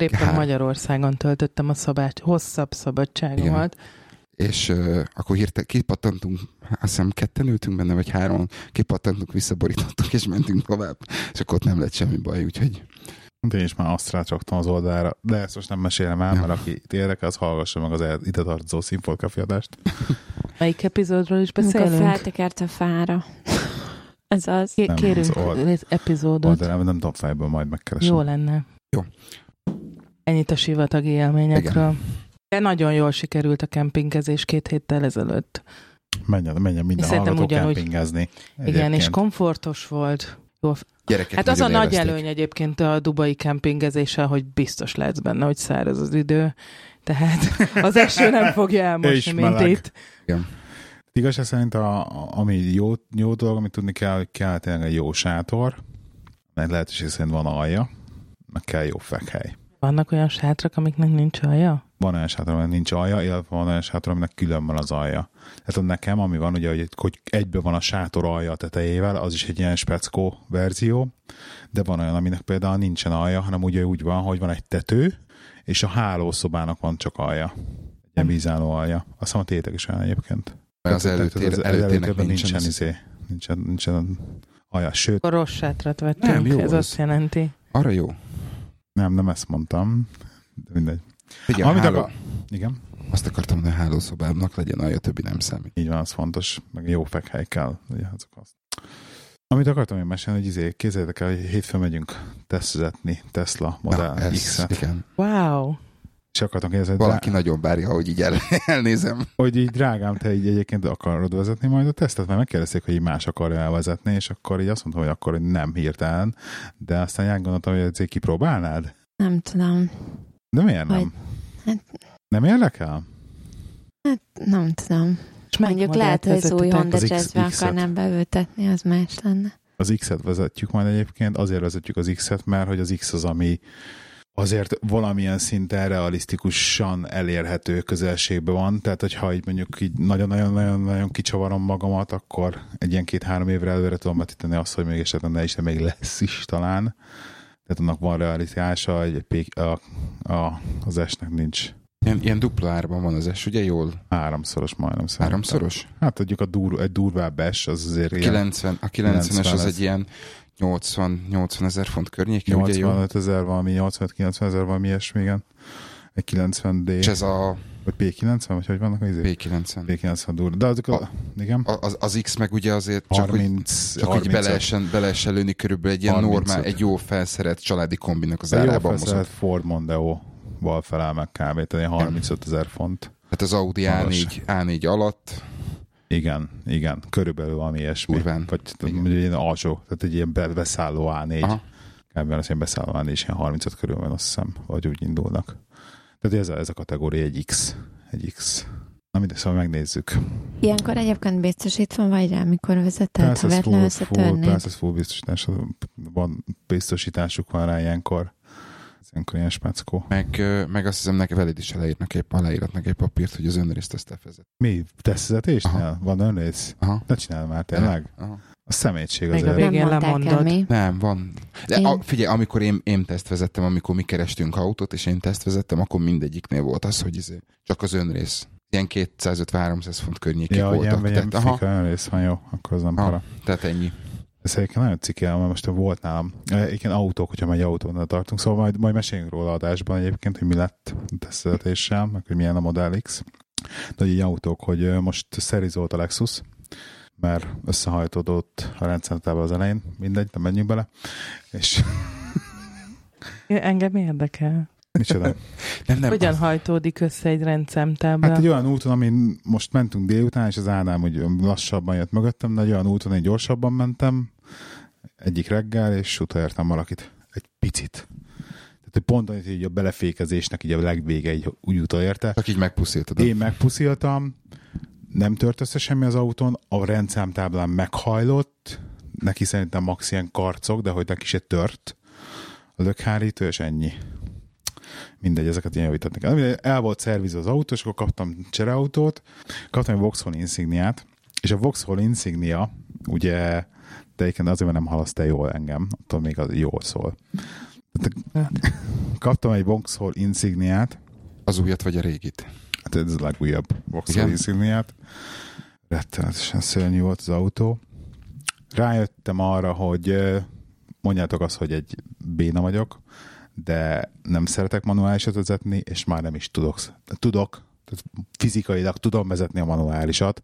éppen Hát. Magyarországon töltöttem a szabács, hosszabb szabadságomat. és uh, akkor hirtelen kipattantunk, azt hiszem ketten ültünk benne, vagy három, kipattantunk, visszaborítottuk, és mentünk tovább, és akkor ott nem lett semmi baj, úgyhogy Én is már azt rácsoktam az oldalra, de ezt most nem mesélem el, Ja. mert aki érdekel, az hallgassa meg az ide tartozó színfoltkafi adást. Melyik epizódról is Amikor beszélünk? feltekert a fára. Ez az. Nem, Kérünk az old- epizódot. De nem, nem tudom fejből, majd megkeresem. Jó lenne. Jó. Ennyit a sivatagi élményekről. De nagyon jól sikerült a kempingezés két héttel ezelőtt. Menjen, menjen minden Szerintem hallgató ugyanúgy. kempingezni. Igen, és komfortos volt. Jó. gyerekek Hát az a nagy élvezték. előny egyébként a dubai kempingezéssel, hogy biztos lehetsz benne, hogy száraz az idő. Tehát [LAUGHS] az eső nem fogja És elmosni, mint meleg. itt. Igazság szerint, a, a- ami jó, jó dolog, amit tudni kell, hogy kell tényleg egy jó sátor, mert lehetőség szerint van alja, meg kell jó fekhely. Vannak olyan sátrak, amiknek nincs alja? Van olyan sátor, aminek nincs alja, illetve van olyan sátor, aminek külön van az alja. Tehát nekem, ami van, ugye, hogy, hogy egybe van a sátor alja a tetejével, az is egy ilyen speckó verzió, de van olyan, aminek például nincsen alja, hanem ugye úgy van, hogy van egy tető, és a hálószobának van csak alja. Egy vízálló alja. Azt hiszem a tétek is olyan egyébként. Az Tehát előtér, az előtérnek nincsen, nincsen, izé. izé, nincsen, nincsen alja. Sőt, Akkor rossz sátrat vettünk, Nem, jó ez az. azt jelenti. Arra jó. nem, nem ezt mondtam. De mindegy. Igen, Amit háló, akar... Igen, azt akartam, hogy a hálószobámnak legyen alja, többi nem számít. így van, az fontos. Meg jó fekhely kell. Ugye, azok azt. Amit akartam én mesélni, hogy izé, képzeljétek el, hogy hétfőn megyünk tesztvezetni Tesla Model Na, X-et. igen. Wow! És akartam kérdezni, hogy, Valaki drá... nagyon bárja, hogy így el, [LAUGHS] elnézem. hogy így drágám, te így egyébként akarod vezetni majd a tesztet, mert megkérdezték, hogy más akarja elvezetni, és akkor így azt mondtam, hogy akkor nem hirtelen, de aztán így gondoltam, hogy ezért kipróbálnád? Nem tudom. De miért nem? Hogy- hát- Nem érdekel? Nem tudom. És Mondjuk lehet, hogy az új? Honda Jazzbe akarnám beültetni, az más lenne. Az X-et vezetjük majd egyébként, azért vezetjük az X-et, mert hogy az X az, ami azért valamilyen szinten realisztikusan elérhető közelségben van, tehát hogyha így mondjuk így nagyon-nagyon-nagyon kicsavarom magamat, akkor egy ilyen két-három évre előre tudom vetíteni azt, hogy még esetleg ne is, de még lesz is talán. Tehát annak van realitása, egy, egy a, a, az esnek nincs Ilyen, ilyen dupla árban van az es, ugye jól? háromszoros majdnem szerintem. Háromszoros? Hát adjuk a dur, egy durvább es, az azért ilyen 90, a 90-es 90 az lesz. egy ilyen 80, 80 ezer font jó? 85 ezer valami, 85-90 ezer valami ilyesmi, igen. Egy 90D, És ez a vagy P90, vagy hogy vannak az izé? P90. P90 durva. De azok a, A- igen, Az, az X meg ugye azért csak, hogy, 30, csak hogy bele lehessen, bele lehessen lőni körülbelül egy ilyen 35. normál, egy jó felszerelt családi kombinak az a jó árában felszerelt mozog. Ford Mondeo-val felel meg kb. Tehát ilyen 35 ezer font. Tehát az Audi Magas. A4, A4 alatt, Igen, igen, körülbelül valami ilyesmi. Durván. Vagy Igen. egy ilyen alsó, tehát egy ilyen be- beszálló A4. Aha. Kb. az ilyen beszálló A4 is ilyen 35 körül van, azt hiszem, vagy úgy indulnak. Tehát ez a, ez a kategória egy X. Egy X. Na mindegy, szóval megnézzük. Ilyenkor egyébként biztosítva vagy rá, mikor vezeted, ha Persze, full, full, összetörnéd. persze, ez full biztosítás, van, biztosításuk van rá ilyenkor. Ilyen speckó. meg, meg azt hiszem, neki veled is aláírnak egy, aláíratnak egy papírt, hogy az önrészt ezt elfezet. Mi? Tesztvezetésnél? Aha. Van önrész? Aha. Ne csinál már, tényleg? Aha. A szemétség Még a Nem Végén el mi. Nem, van. De Én- a, figyelj, amikor én, én teszt vezettem, amikor mi kerestünk autót, és én teszt vezettem, akkor mindegyiknél volt az, hogy izé, csak az önrész. ilyen 250-300 font környékén Ja, ilyen, voltak. ilyen Tehát, aha, fika rész van, jó, akkor az nem aha, para. tehát ennyi. Ez egyébként nagyon cikel, mert most volt nálam. Egyébként autók, hogyha megy autónál tartunk, szóval majd, majd meséljünk róla adásban egyébként, hogy mi lett a teszteletéssel, meg hogy milyen a Model X. De így autók, hogy ö, most szerizolt a Lexus, mert összehajtódott a rendszertában az elején, mindegy, nem menjünk bele. És [LAUGHS] Engem érdekel. micsoda? [LAUGHS] Nem, nem, Hogyan az- hajtódik össze egy rendszemtábla? Hát egy olyan úton, amin most mentünk délután, és az Ádám hogy lassabban jött mögöttem, de egy olyan úton, én gyorsabban mentem, egyik reggel, és utolértem valakit. Egy picit. Tehát hogy pont hogy így a belefékezésnek így a legvége így úgy utolérte. Csak így megpuszíltad. Én megpusziltam, nem tört össze semmi az autón, a rendszámtáblán meghajlott, neki szerintem max ilyen karcok, de hogy neki se tört a lökhárítő, és ennyi. Mindegy, ezeket javítani kell. El volt szervizve az autó, és akkor kaptam csereautót, kaptam egy Vauxhall Insigniát, és a Vauxhall Insignia, ugye, de egyébként azért, mert nem halaszt el jól engem, attól még az jól szól. Kaptam egy Vauxhall Insigniát, Az újat vagy a régit? Hát ez a legújabb Vauxhall? Insigniát. Rettenetesen szörnyű volt az autó. Rájöttem arra, hogy mondjátok azt, hogy egy béna vagyok, de nem szeretek manuálisat vezetni, és már nem is tudok. Tudok, tehát fizikailag tudom vezetni a manuálisat,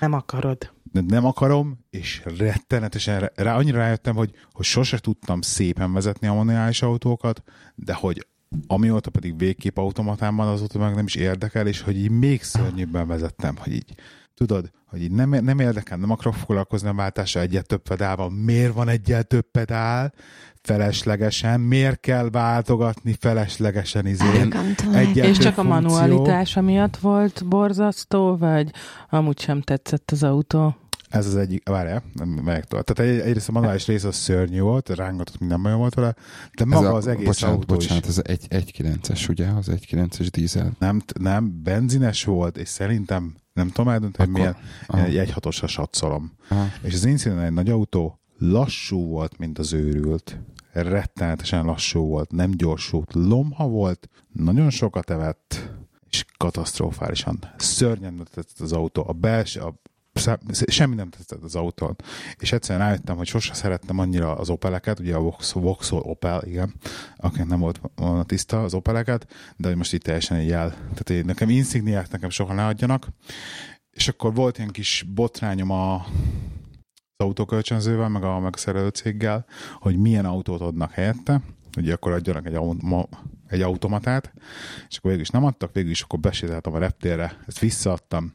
Nem akarod. Nem akarom, és rettenetesen rá, annyira rájöttem, hogy, hogy sose tudtam szépen vezetni a manuális autókat, de hogy amióta pedig végképp automatán van, azóta meg nem is érdekel, és hogy így még szörnyűbben vezettem, hogy így tudod, hogy így nem, nem érdekel, nem akarok foglalkozni a váltással, egyet több pedál van. Miért van egyet több pedál? Feleslegesen. Miért kell váltogatni feleslegesen izé? Egyet És csak a manualitása miatt volt borzasztó, vagy amúgy sem tetszett az autó? Ez az egyik, várjál, tovább. Tehát egy, egyrészt a manuális rész az szörnyű volt, rángatott, minden bajom volt vele, de maga ez a, az egész bocsánat, autó bocsánat, is. ez egy 1.9-es, ugye? Az 1.9-es dízel. Nem, nem, benzines volt, és szerintem nem tudom eldönteni, hogy milyen egy egyhatosra satszolom. Aha. És az Incident egy nagy autó lassú volt, mint az őrült. Rettenetesen lassú volt, nem gyorsult, lomha volt, nagyon sokat evett, és katasztrofálisan. Szörnyen tetszett az autó. A belső, a semmi nem tetszett az autón. És egyszerűen rájöttem, hogy sose szerettem annyira az Opeleket, ugye a Vox- Vauxhall Opel, igen, akinek nem volt volna tiszta az Opeleket, de hogy most itt teljesen egy jel. Tehát én, nekem insigniák nekem soha ne adjanak. És akkor volt ilyen kis botrányom a az autókölcsönzővel, meg a, meg a szerelőcéggel, hogy milyen autót adnak helyette, ugye akkor adjanak egy, ma, egy automatát, és akkor végül is nem adtak, végül is akkor besétáltam a reptérre, ezt visszaadtam,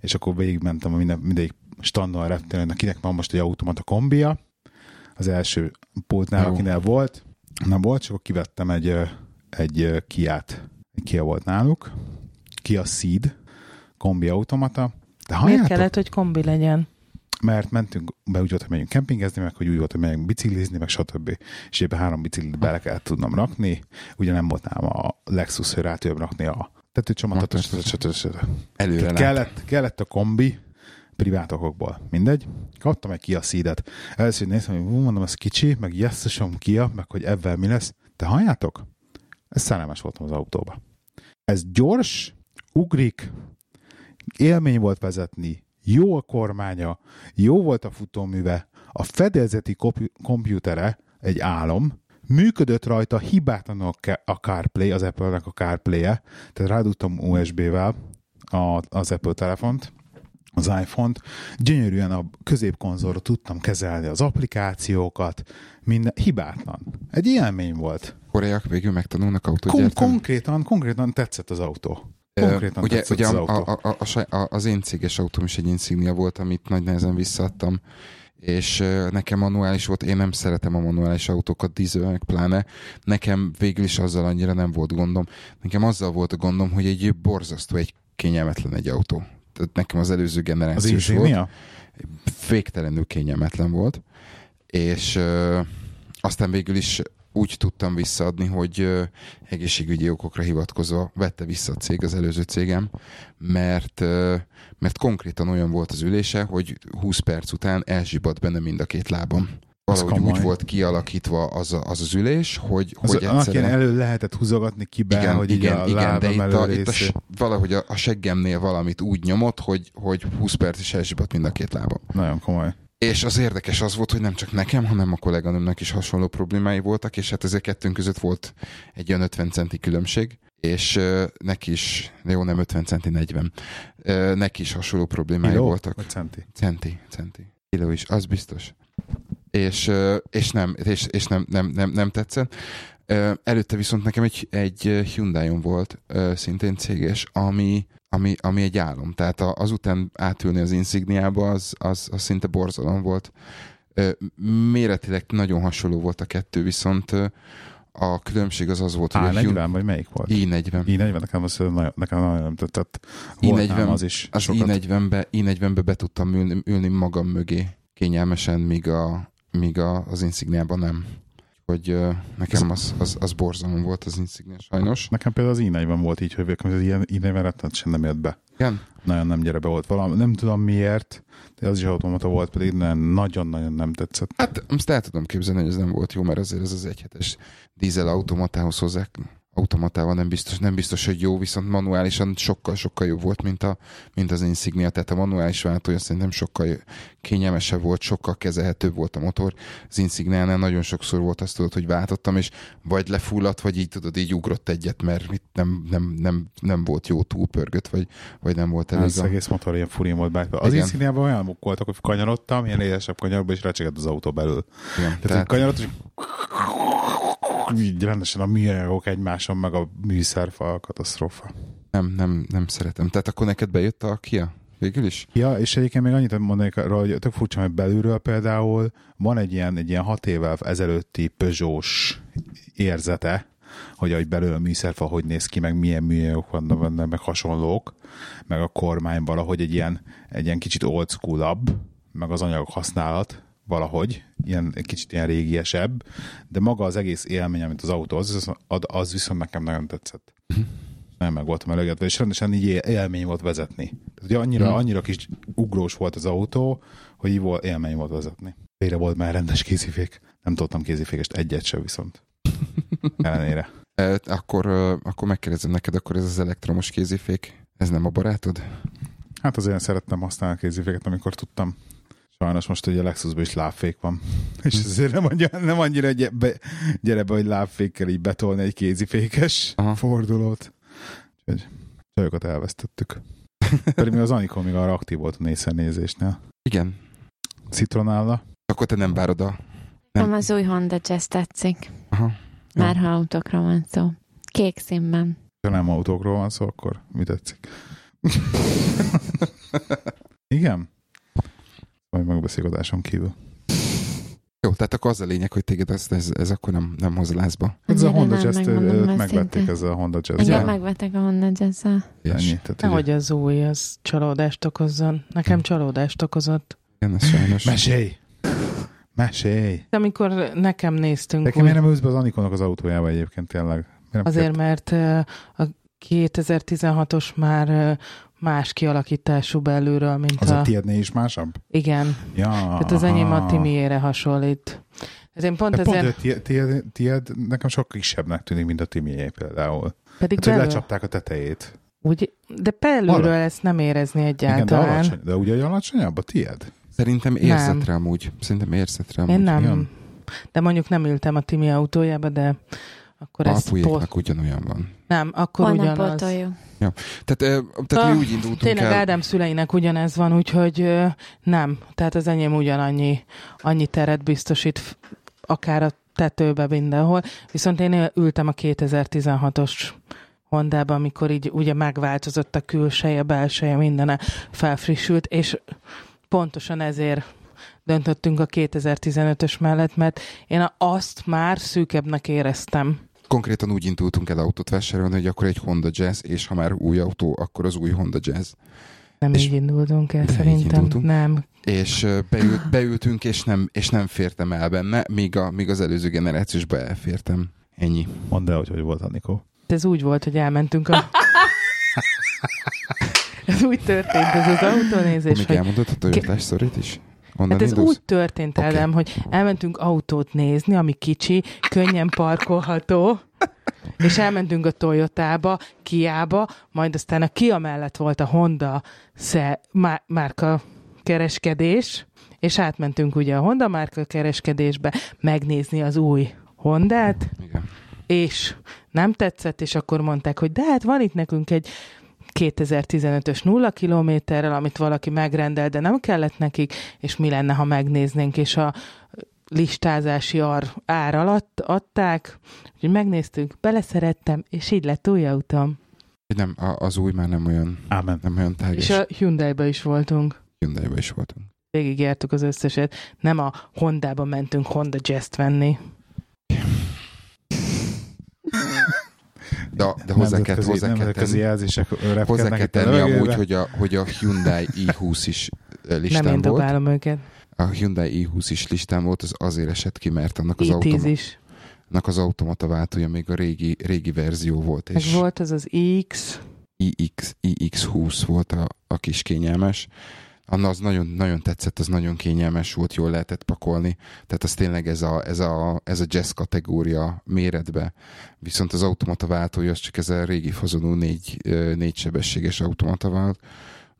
és akkor végigmentem a minden, mindegyik standon a reptéren, hogy kinek van most egy automata kombia, az első pultnál, Jó. akinél volt, nem volt, csak kivettem egy, egy Kiát. Egy Kia volt náluk, Kia Ceed, kombi automata, de Miért halljátok? kellett, hogy kombi legyen? Mert mentünk be úgy volt, hogy megyünk kempingezni, meg hogy úgy volt, hogy megyünk biciklizni, meg stb. És ebbe három biciklit bele kellett tudnom rakni. Ugye nem volt nálam a Lexus, hogy rá tudjam rakni a tetőcsomatot. Előre. Kellett, kellett a kombi, privát okokból. Mindegy. Kaptam egy Kia Ceed-et. Először néztem, hogy mondom, ez kicsi, meg jesszesom Kia, meg hogy ebben mi lesz. De halljátok? Ez szerelmes voltam az autóba. Ez gyors, ugrik, élmény volt vezetni, jó a kormánya, jó volt a futóműve, a fedélzeti komputere egy álom, működött rajta hibátlanul a ca- a CarPlay, az Apple-nek a CarPlay-e, tehát rádugtam USB-vel a, az Apple telefont, az iPhone-t, gyönyörűen a középkonzolra tudtam kezelni az applikációkat, minden, hibátlan. Egy élmény volt. Koreaiak végül megtanulnak autót Kon- konkrétan, konkrétan tetszett az autó. Konkrétan ugye, ugye az a, a, a, a, a, az én céges autóm is egy Insignia volt, amit nagy nehezen visszaadtam, és nekem manuális volt, én nem szeretem a manuális autókat, dízelnek pláne, nekem végül is azzal annyira nem volt gondom. Nekem azzal volt a gondom, hogy egy borzasztó, egy kényelmetlen egy autó. Tehát nekem az előző az generációs volt. Végtelenül kényelmetlen volt, és ö, aztán végül is úgy tudtam visszaadni, hogy egészségügyi okokra hivatkozva vette vissza a cég, az előző cégem, mert, mert konkrétan olyan volt az ülése, hogy 20 perc után elzsibadt benne mind a két lábam. valahogy komoly. úgy volt kialakítva az a, az, az ülés, hogy, Az, hogy egyszerűen... elő lehetett húzogatni ki be, igen, hogy igen, a igen, de itt, a, itt a, valahogy a, a seggemnél valamit úgy nyomott, hogy, hogy 20 perc is elzsibat mind a két lábam. Nagyon komoly. És az érdekes az volt, hogy nem csak nekem, hanem a kolléganőmnek is hasonló problémái voltak, és hát ezért kettőnk között volt egy olyan 50 centi különbség, és uh, neki is, jó, nem 50 centi, 40, uh, neki is hasonló problémái Kiló? voltak. Vagy centi? Centi, centi. Kiló is, az biztos. És, ö, és nem, és, és nem, nem, nem, nem tetszett. Előtte viszont nekem egy, egy hyundai volt, szintén céges, ami, ami, ami egy álom. Tehát azután átülni az Insigniába, az, az, az szinte borzalom volt. Méretileg nagyon hasonló volt a kettő, viszont a különbség az az volt, hogy a Hyundai- A40, vagy melyik volt? i40. I40, nekem az nagyon, nekem nagyon nem tetszett. Volt I40 nálam az is Az sokat. i40-be, i40-be be tudtam ülni, ülni magam mögé kényelmesen, míg, a, míg a, az Insigniában nem. Hogy nekem az, az, az borzalom volt az Insignia sajnos. Nekem például az i40 volt így, hogy az ilyen i40 rettenetesen nem jött be. Igen? Nagyon nem gyere be volt valami. Nem tudom miért, de az is automata volt, pedig nagyon-nagyon nem tetszett. Hát azt el tudom képzelni, hogy ez nem volt jó, mert azért ez az egyhetes dízel automatához hozzák. Automatával nem biztos, nem biztos, hogy jó, viszont manuálisan sokkal-sokkal jobb volt, mint, a, mint az Insignia. Tehát a manuális váltója szerintem sokkal kényelmesebb volt, sokkal kezelhetőbb volt a motor. Az Insigniánál nagyon sokszor volt azt tudod, hogy váltottam, és vagy lefulladt, vagy így tudod, így ugrott egyet, mert itt nem, nem, nem, nem volt jó túlpörgött, vagy, vagy nem volt elég. Ez a- egész motor ilyen furin volt bájtva. Az. Insigniában olyan voltak, hogy kanyarodtam, ilyen élesebb kanyarba, és recsegett az autó belül. Igen, tehát, tehát kanyarodtam, és így rendesen a műanyagok egymáson, meg a műszerfal katasztrófa. nem, nem, nem szeretem. Tehát akkor neked bejött a Kia? Végül is? Ja, és egyébként még annyit mondanék arra, hogy tök furcsa, hogy belülről például van egy ilyen, egy ilyen hat évvel ezelőtti Peugeot-s érzete, hogy ahogy belül a műszerfa hogy néz ki, meg milyen műanyagok vannak benne, meg hasonlók, meg a kormány valahogy egy ilyen, egy ilyen kicsit old school meg az anyagok használat valahogy, ilyen, kicsit ilyen régiesebb, de maga az egész élmény, amit az autó az, az, az viszont nekem nagyon tetszett. Nem meg voltam elégedve, és rendesen így él- élmény volt vezetni. Tehát, ugye annyira, Hmm. annyira kis ugrós volt az autó, hogy így volt, élmény volt vezetni. Végre volt már rendes kézifék. Nem tudtam kézifékest egyet sem viszont. [LAUGHS] Ellenére. E, akkor, akkor megkérdezem neked, akkor ez az elektromos kézifék, ez nem a barátod? Hát azért szerettem használni a kéziféket, amikor tudtam. Sajnos most ugye a Lexusban is lábfék van. [LAUGHS] És ezért nem annyira, nem annyira gy- be, gyere be, hogy lábfékkel így betolni egy kézifékes Aha. Fordulót. Úgyhogy csajokat elvesztettük. [LAUGHS] Pedig még az Anikon még arra aktív volt a nézésnél. Igen. Citronálla. Akkor te nem várod a... Nem. Nem az új Honda Jazz tetszik. Aha. Már ha autókra van szó. Kék színben. Ha nem autókról van szó, akkor mi tetszik? [LAUGHS] Igen? Majd megbeszélgetáson kívül. Jó, tehát akkor az a lényeg, hogy téged ez, ez, ez akkor nem, nem hoz lázba. Ez a Honda őszintén. megvették ezzel a Honda Jazz. Ja. megvettek a Honda jazz Nehogy az új, az csalódást okozzon. Nekem csalódást okozott. igen, ez sajnos. mesélj! Mesélj! De amikor nekem néztünk Nekem új, miért nem ülsz be az Anikonnak az autójába egyébként tényleg? Azért, kért- mert a 2016-os már más kialakítású belülről, mint Az a... a tiédnél is másabb? Igen, Ja, tehát az enyém a. Timiére hasonlít. Ez én pont De pont, ezért, hogy tiéd, tiéd, nekem sokkal kisebbnek tűnik, mint a Timié például. pedig Hát, hogy belül, lecsapták a tetejét. úgy, de belülről Alatt. ezt nem érezni Igen, de, egyáltalán. alacsony, de ugye alacsonyabb a tiéd? Szerintem érzett Nem. rá amúgy. Szerintem érzett rá Én nem. igen. De mondjuk nem ültem a Timi autójába, de akkor A ez po- Pujéknak ugyanolyan van. Nem, akkor Holnap ugyanaz. pótoljuk. Tehát, ö, tehát Ah, mi úgy indultunk Tényleg el... Ádám szüleinek ugyanez van, úgyhogy nem. Tehát az enyém ugyanannyi annyi teret biztosít, akár a tetőbe mindenhol. Viszont én ültem a 2016-os Hondába, amikor így ugye megváltozott a külseje, belseje, mindene felfrissült, és pontosan ezért döntöttünk a 2015-ös mellett, mert én azt már szűkebbnek éreztem. Konkrétan úgy indultunk el autót vásárolni, hogy akkor egy Honda Jazz, és ha már új autó, akkor az új Honda Jazz. Nem És- így indultunk el, szerintem. indultunk. Nem. És beült, beültünk, és nem, és nem fértem el benne, míg, a, míg az előző generációsba elfértem. Ennyi. Mondd el, hogy hogy volt Anikó. Ez úgy volt, hogy elmentünk a... [LAUGHS] Ez úgy történt, ez az autónézés, még hogy elmondod a Toyotás szorít is? Honnan Hát ez indulsz? úgy történt, Oké. Ádám, hogy elmentünk autót nézni, ami kicsi, könnyen parkolható, és elmentünk a Toyotába, Kiába, majd aztán a Kia mellett volt a Honda sze, má, márka kereskedés, és átmentünk ugye a Honda márka kereskedésbe megnézni az új Hondát, Igen. és nem tetszett, és akkor mondták, hogy de hát van itt nekünk egy 2015-ös nulla kilométerrel, amit valaki megrendel, de nem kellett nekik, és mi lenne, ha megnéznénk, és a listázási ar, ár alatt adták, úgyhogy megnéztük, beleszerettem, és így lett új autóm. Nem, az új már nem olyan, Ámen. nem olyan tágas. És a Hyundai-ba is voltunk. Hyundai-ba is voltunk. Végigjártuk az összeset. Nem a Hondába mentünk Honda Jazz-t venni. [LAUGHS] De, de hozzá kell, hozzá kell tenni, jelzések hozzá kell tenni amúgy, hogy a, hogy a Hyundai i20 is eh, nem listán én volt. dobálom őket. A Hyundai i20 is listán volt, az azért esett ki, mert annak az, i10 automa, is. annak az automata váltója még a régi, régi verzió volt, és volt az az X, iX, iX20 volt a, a kis kényelmes. Anna az nagyon, nagyon tetszett, az nagyon kényelmes volt, jól lehetett pakolni. Tehát az tényleg ez a, ez a, ez a jazz kategória méretbe. Viszont az automata váltója az csak ez a régi fazonú négy, négy sebességes automata vált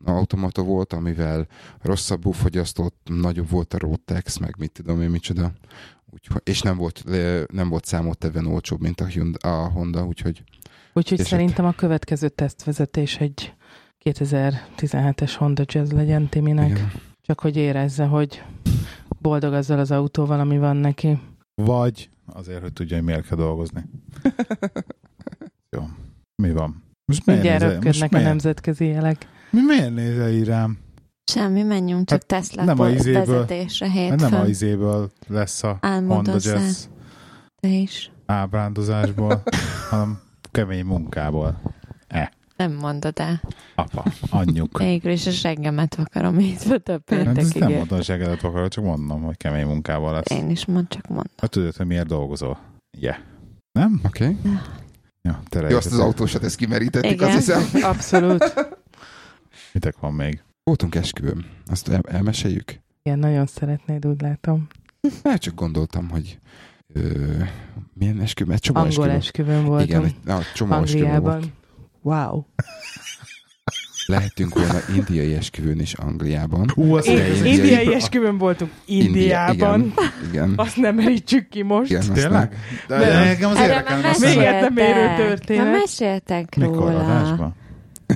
automata volt, amivel rosszabbul fogyasztott, nagyobb volt a Rotex, meg mit tudom én micsoda. Úgyhogy, és nem volt, nem volt számottevően olcsóbb, mint a, Hyundai, a Honda, úgyhogy úgyhogy És szerintem a következő tesztvezetés egy 2017-es Honda Jazz legyen Timinek. igen. Csak hogy érezze, hogy boldog azzal az autóval, ami van neki. Vagy azért, hogy tudja, hogy miért kell dolgozni. [LAUGHS] Jó. Mi van? Most miért Mindjárt nézel, most röpködnek a miért, nemzetközi jelek. mi, miért nézel így rám? Semmi, menjünk csak Hát Tesla nem a izéből- vezetésre hétfőn. nem a izéből lesz a Honda. Jazz Te is. ábrándozásból, [LAUGHS] hanem kemény munkából. Nem mondod el. Apa, anyjuk. [LAUGHS] Végül is a seggemet akarom hétfő több Hát ezt nem péntekig. mondom, hogy segedet akarok, csak mondom, hogy kemény munkával lesz. Én is mond, csak mondom. Hát tudod, hogy miért dolgozol? Yeah. Nem? Oké. Okay. Ja, te Jó, azt az autósat ezt kimerítettük, Igen. azt hiszem. [LAUGHS] Abszolút. Mitek van még? Voltunk esküvőn. Azt el, elmeséljük? Igen, nagyon szeretnéd, úgy látom. Már csak gondoltam, hogy ö, milyen esküvő? Mert csomó Angol esküvő. esküvőn voltunk. Igen, egy- na, csomó esküvő volt. Wow. Lehetünk volna indiai esküvőn is Angliában. Ú, az Én, indiai- indiai esküvőn voltunk Indiában. Igen, igen. Azt nem merítsük ki most. igen Tényleg? nem. De, De- engem az érdekel. Még nem érő történet. Már meséltek Mikor róla. adásban?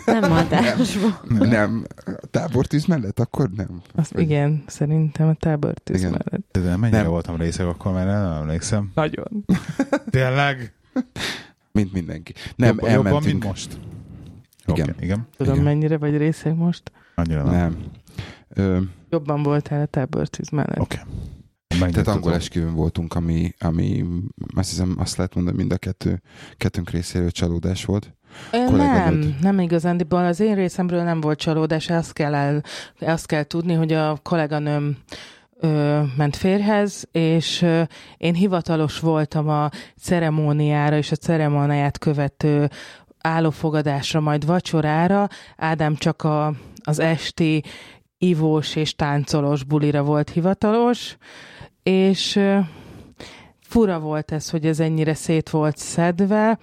Nem adásban. Nem. Tábortűz mellett? Akkor nem. Azt igen, szerintem a tábortűz Igen. mellett. De mennyire Nem. voltam részeg akkor, mert nem emlékszem. Nagyon. Tényleg? Mint mindenki. Nem, jobban, jobban, elmentünk. mint most. Igen. Okay, igen. Tudom, Igen. mennyire vagy részeg most. Annyira nem. Nem. Ö, Jobban voltál a tábortűz mellett. Oké. tehát angol esküvőn voltunk, ami, ami azt hiszem azt lehet mondani, mind a kettő, kettőnk részéről csalódás volt. Nem, nem igazándiból. Az én részemről nem volt csalódás. Azt kell, el, azt kell tudni, hogy a kolléganőm ö, ment férhez, és ö, én hivatalos voltam a ceremóniára és a ceremóniát követő állófogadásra, majd vacsorára. Ádám csak a, az esti ivós és táncolós bulira volt hivatalos, és ö, fura volt ez, hogy ez ennyire szét volt szedve.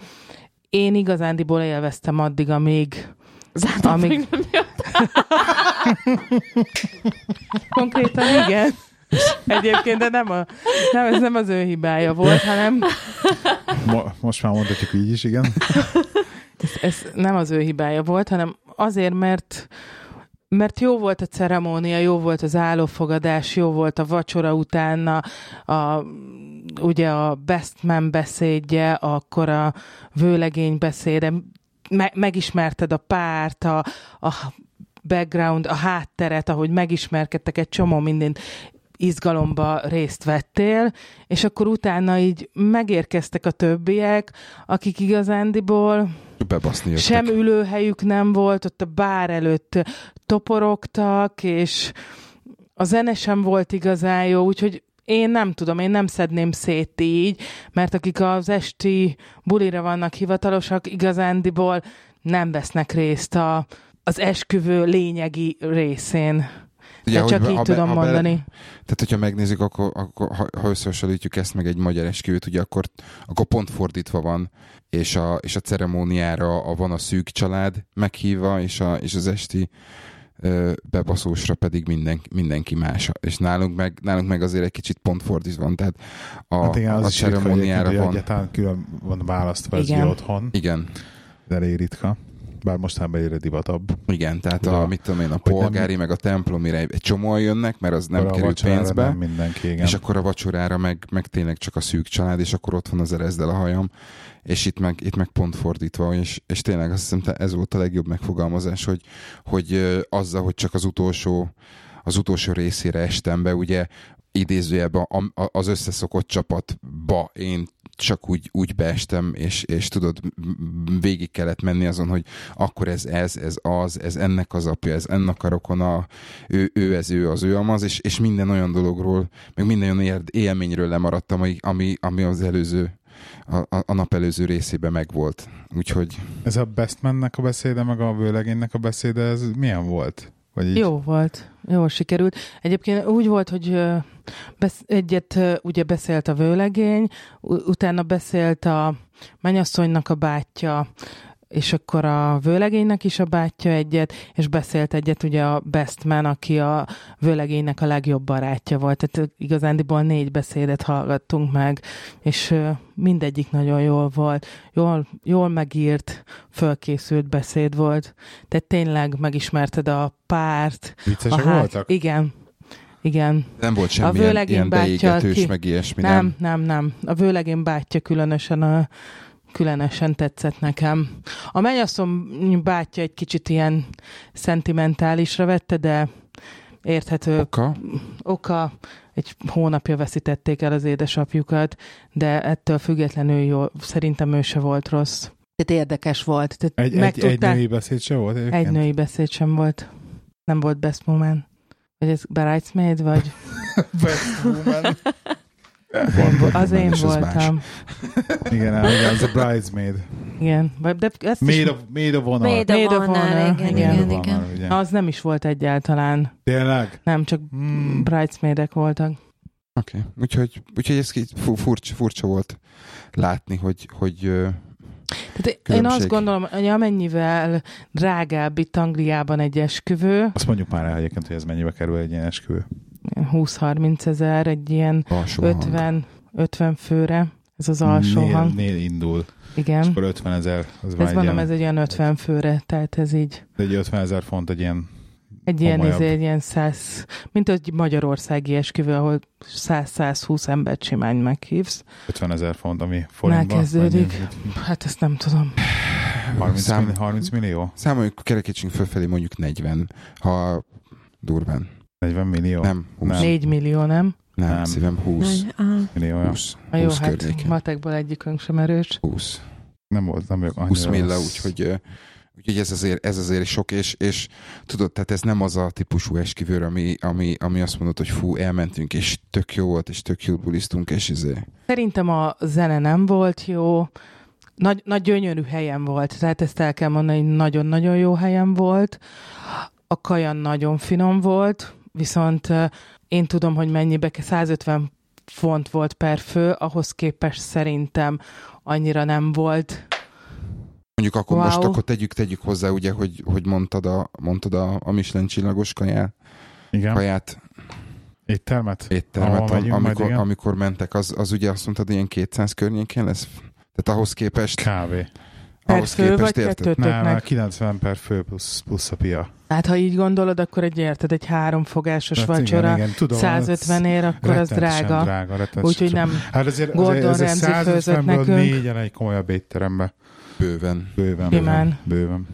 Én igazándiból élveztem addig, amíg Zártam Amíg- [LAUGHS] konkrétan igen. Egyébként, de nem, a, nem, ez nem az ő hibája volt, hanem Mo- most már mondhatjuk így is, igen. ez, ez nem az ő hibája volt, hanem azért, mert mert jó volt a ceremónia, jó volt az állófogadás, jó volt a vacsora utána, a, ugye a best man beszédje, akkor a vőlegény beszéde, me, megismerted a párt, a, a background, a hátteret, ahogy megismerkedtek egy csomó mindent, izgalomba részt vettél, és akkor utána így megérkeztek a többiek, akik igazándiból Bebaszni jöttek. sem ülőhelyük nem volt, ott a bár előtt toporogtak, és a zene sem volt igazán jó, úgyhogy én nem tudom, én nem szedném szét így, mert akik az esti bulira vannak hivatalosak, igazándiból nem vesznek részt a, az esküvő lényegi részén. Ugye, De csak hogy így be- tudom ha bele- mondani. Tehát, hogyha megnézzük, akkor, akkor ha, ha összehasonlítjuk ezt meg egy magyar esküvőt, ugye akkor, akkor pont fordítva van, és a, és a ceremóniára a, van a szűk család meghívva, és, a, és az esti ö, bebaszósra pedig minden, mindenki más. És nálunk meg, nálunk meg azért egy kicsit pont fordítva van, tehát a, Hát igen, az a ritka ceremóniára hogy van. egyáltalán külön van választva ez Igen. ugye otthon, Igen, de elég ritka. Bár mostában egyre divatabb. igen, tehát Ugye, a, mit tudom én, a hogy nem- polgári, meg a templomira egy, csomóan jönnek, mert az nem a kerül pénzbe. Nem mindenki, igen. És akkor a vacsorára meg, meg tényleg csak a szűk család, és akkor ott van az erezdel a hajam, és itt meg, itt meg pont fordítva, és, és tényleg azt hiszem, ez volt a legjobb megfogalmazás, hogy, hogy azzal, hogy csak az utolsó, az utolsó részére estem be, ugye idézőjelben az összeszokott csapatba én csak úgy, úgy beestem, és, és tudod, végig kellett menni azon, hogy akkor ez ez, ez az, ez ennek az apja, ez ennek a rokona, ő, ő ez, ő az, ő amaz, és, és minden olyan dologról, meg minden olyan élményről lemaradtam, ami, ami az előző, a, a, a nap előző részében megvolt. Úgyhogy Ez a Bestmannek a beszéde, meg a vőlegénynek a beszéde, ez milyen volt? Vagy így? Jó volt, jól sikerült. Egyébként úgy volt, hogy egyet ugye beszélt a vőlegény, utána beszélt a mennyasszonynak a bátyja, és akkor a vőlegénynek is a bátyja egyet, és beszélt egyet ugye a Bestman, aki a vőlegénynek a legjobb barátja volt. Tehát igazándiból négy beszédet hallgattunk meg, és mindegyik nagyon jól volt. Jól, jól megírt, fölkészült beszéd volt. Tehát tényleg megismerted a párt, Viccesek a hát- voltak? Igen. Igen. nem volt semmilyen vőlegény ilyen bátyja, beégetős, ki- meg ilyesmi, Nem, nem? nem, nem. A vőlegén bátyja különösen a különösen tetszett nekem. A mennyasszony bátyja egy kicsit ilyen szentimentálisra vette, de érthető Oka? oka. Egy hónapja veszítették el az édesapjukat, de ettől függetlenül jó, szerintem ő se volt rossz. Tehát érdekes volt. Tehát Egy, egy, egy megtudták- női beszéd se volt egyébként? egy női beszéd sem volt. Nem volt best moment. Vagy ez bridesmaid, vagy [LAUGHS] Best woman. Az én és az voltam. Igen, [LAUGHS] az a bridesmaid. Igen. De ezt is, Maid of, maid of honor. Maid of Maid of Honor, Honor, igen, igen. igen, igen. honor, ugye. az nem is volt egyáltalán. Tényleg? Nem, csak Hmm. bridesmaidek voltak. Oké, okay. úgyhogy, úgyhogy ez fu- furcsa, furcsa volt látni, hogy, hogy Tehát én azt gondolom, hogy amennyivel drágább itt Angliában egy esküvő, Azt mondjuk már el egyébként, hogy ez mennyibe kerül egy ilyen esküvő. 20-30 ezer, egy ilyen alsó hang. 50, 50 főre, ez az alsó Nél- hang. Nél indul. És Igen. akkor 50 ezer, Ez egy mondom, ilyen, ez egy olyan 50 főre, tehát ez így egy 50 ezer font egy ilyen Egy ilyen, izé, egy ilyen száz, mint egy magyarországi esküvő, ahol 100-120 embert simán meghívsz. 50 ezer font, ami forintban. kezdődik. Hát ezt nem tudom. 30, Szám- millió, 30 millió? Számoljuk, kerekítsünk fölfelé mondjuk 40, ha durván. 40 millió? Nem, 20. Nem. 4 millió, nem? Nem, Nem. szívem 20. Nagy- millió olyan. 20. A jó, 20 hát környékén. matekból egyikünk sem erős. 20. Nem volt, nem vagyok annyira 20 milla, rossz. úgyhogy, úgyhogy ez, azért, ez azért sok, és, és tudod, tehát ez nem az a típusú esküvőr, ami, ami, ami azt mondod, hogy fú, elmentünk, és tök jó volt, és tök jó buliztunk, és izé. Szerintem a zene nem volt jó. Nagy, nagy gyönyörű helyen volt, tehát ezt el kell mondani, hogy nagyon-nagyon jó helyen volt. A kaja nagyon finom volt, viszont én tudom, hogy mennyibe, ke- 150 font volt per fő, ahhoz képest szerintem annyira nem volt. Mondjuk akkor Wow. most akkor tegyük, tegyük hozzá, ugye, hogy, hogy mondtad a, mondtad a, a Michelin csillagos kaját, Igen, kaját éttermet? éttermet, am, megyünk amikor, amikor mentek, az, az ugye azt mondtad, ilyen 200 környékén lesz? Tehát ahhoz képest, Kávé. Per ahhoz fő vagy képest kettőtöknek? Nem, 90 per fő plusz, plusz a pia. Hát ha így gondolod, akkor egy érted, egy háromfogásos Hát vacsora, igen, igen, tudom, 150 ér, akkor az drága. drága Úgyhogy nem, Hát azért, Gordon azért, azért Ramsay főzött 150-ből nekünk. négyen egy komolyabb étterembe. Bőven. Bőven. Simán. Bőven.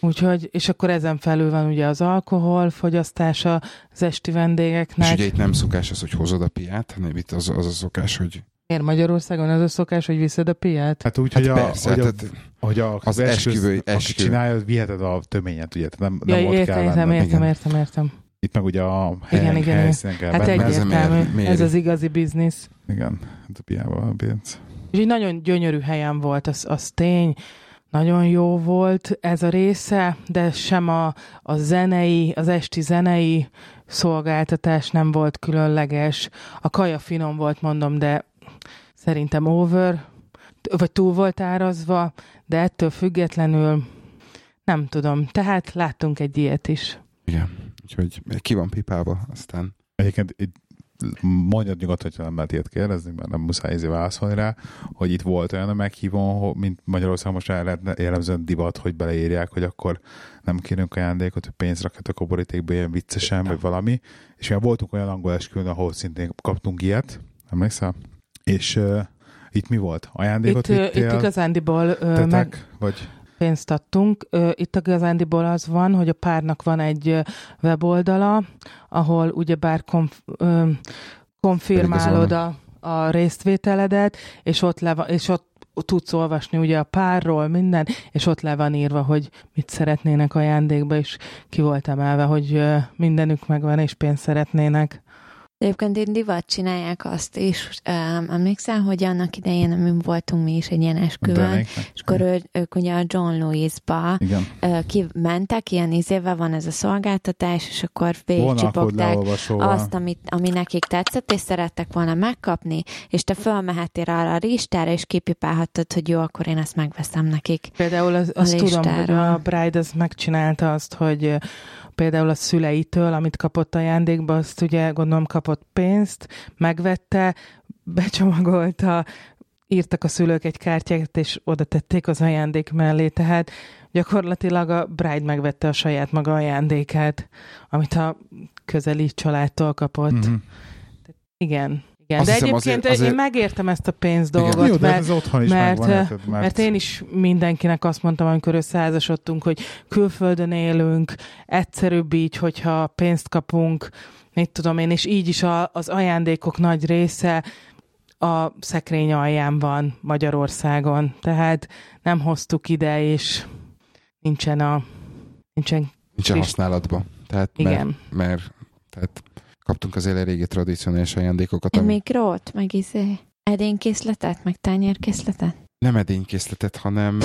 Úgyhogy, és akkor ezen felül van ugye az alkohol fogyasztása az esti És vendégeknek. ugye itt nem szokás az, hogy hozod a piát, hanem itt az, az a szokás, hogy Miért Magyarországon az a szokás, hogy viszed a piát? Hát úgy, hát hogy, a, persze, hogy, a, tehát hogy a, az esküvő- aki esküvő. csinálja, viheted a töményet, ugye? Tehát Nem, Ja, nem ott értem, kell értem, venned. értem, értem, értem. Itt meg ugye a helyen, Igen, igen, helyszínen kell Hát egyértelmű, ez az igazi biznisz. Igen, hát a piával a pénz. Úgyhogy nagyon gyönyörű helyen volt, az, az tény. nagyon jó volt ez a része, de sem a, a zenei, az esti zenei szolgáltatás nem volt különleges. A kaja finom volt, mondom, de szerintem over, vagy túl volt árazva, de ettől függetlenül nem tudom. Tehát láttunk egy ilyet is. Igen, úgyhogy ki van pipálva, aztán... Egyébként itt mondjad nyugodtan, hogyha nem lehet ilyet kérdezni, mert nem muszáj ezért válaszolni rá, hogy itt volt olyan a meghívó, mint Magyarországon most jellemzően divat, hogy beleírják, hogy akkor nem kérünk ajándékot, hogy pénzt rakjatok a borítékba ilyen viccesen, vagy valami. És mi voltunk olyan angol esküvőn, ahol szintén kaptunk ilyet, emlékszel? És uh, itt mi volt? Ajándékot itt, vittél? Itt igazándiból uh, tetek, meg... vagy pénzt adtunk. Itt a gazándiból az van, hogy a párnak van egy weboldala, ahol ugyebár konf, konfirmálod a, a résztvételedet, és ott, le, és ott tudsz olvasni ugye a párról, minden, és ott le van írva, hogy mit szeretnének ajándékba, és ki volt emelve, hogy mindenük megvan, és pénzt szeretnének. Egyébként én divat csinálják azt is. Um, emlékszel, hogy annak idején mi voltunk mi is egy ilyen esküvőn, és akkor ő, ők ugye a John Lewis-ba uh, kimentek, ilyen izével van ez a szolgáltatás, és akkor végigcsipogták azt, amit, ami nekik tetszett, és szerettek volna megkapni, és te fölmehettél arra a listára, és kipipálhattad, hogy jó, akkor én ezt megveszem nekik. Például az, azt tudom, hogy a Bride az megcsinálta azt, hogy például a szüleitől, amit kapott ajándékba, azt ugye gondolom kapott pénzt, megvette, becsomagolta, írtak a szülők egy kártyát, és oda tették az ajándék mellé, tehát gyakorlatilag a Bride megvette a saját maga ajándékát, amit a közeli családtól kapott. Mm-hmm. Igen. Igen, Azt de egyébként azért, azért... én megértem ezt a pénz dolgot, Jó, mert, is mert, megvan, mert, mert én is mindenkinek azt mondtam, amikor összeházasodtunk, hogy külföldön élünk, egyszerűbb így, hogyha pénzt kapunk, mit tudom én, és így is a, az ajándékok nagy része a szekrény alján van Magyarországon, tehát nem hoztuk ide, és nincsen a nincsen, nincsen használatban. Tehát Igen. Mert, mert tehát kaptunk az régi tradícionális ajándékokat. Ami... Mikrot, meg izé, edénykészletet, meg tányérkészletet? Nem edénykészletet, hanem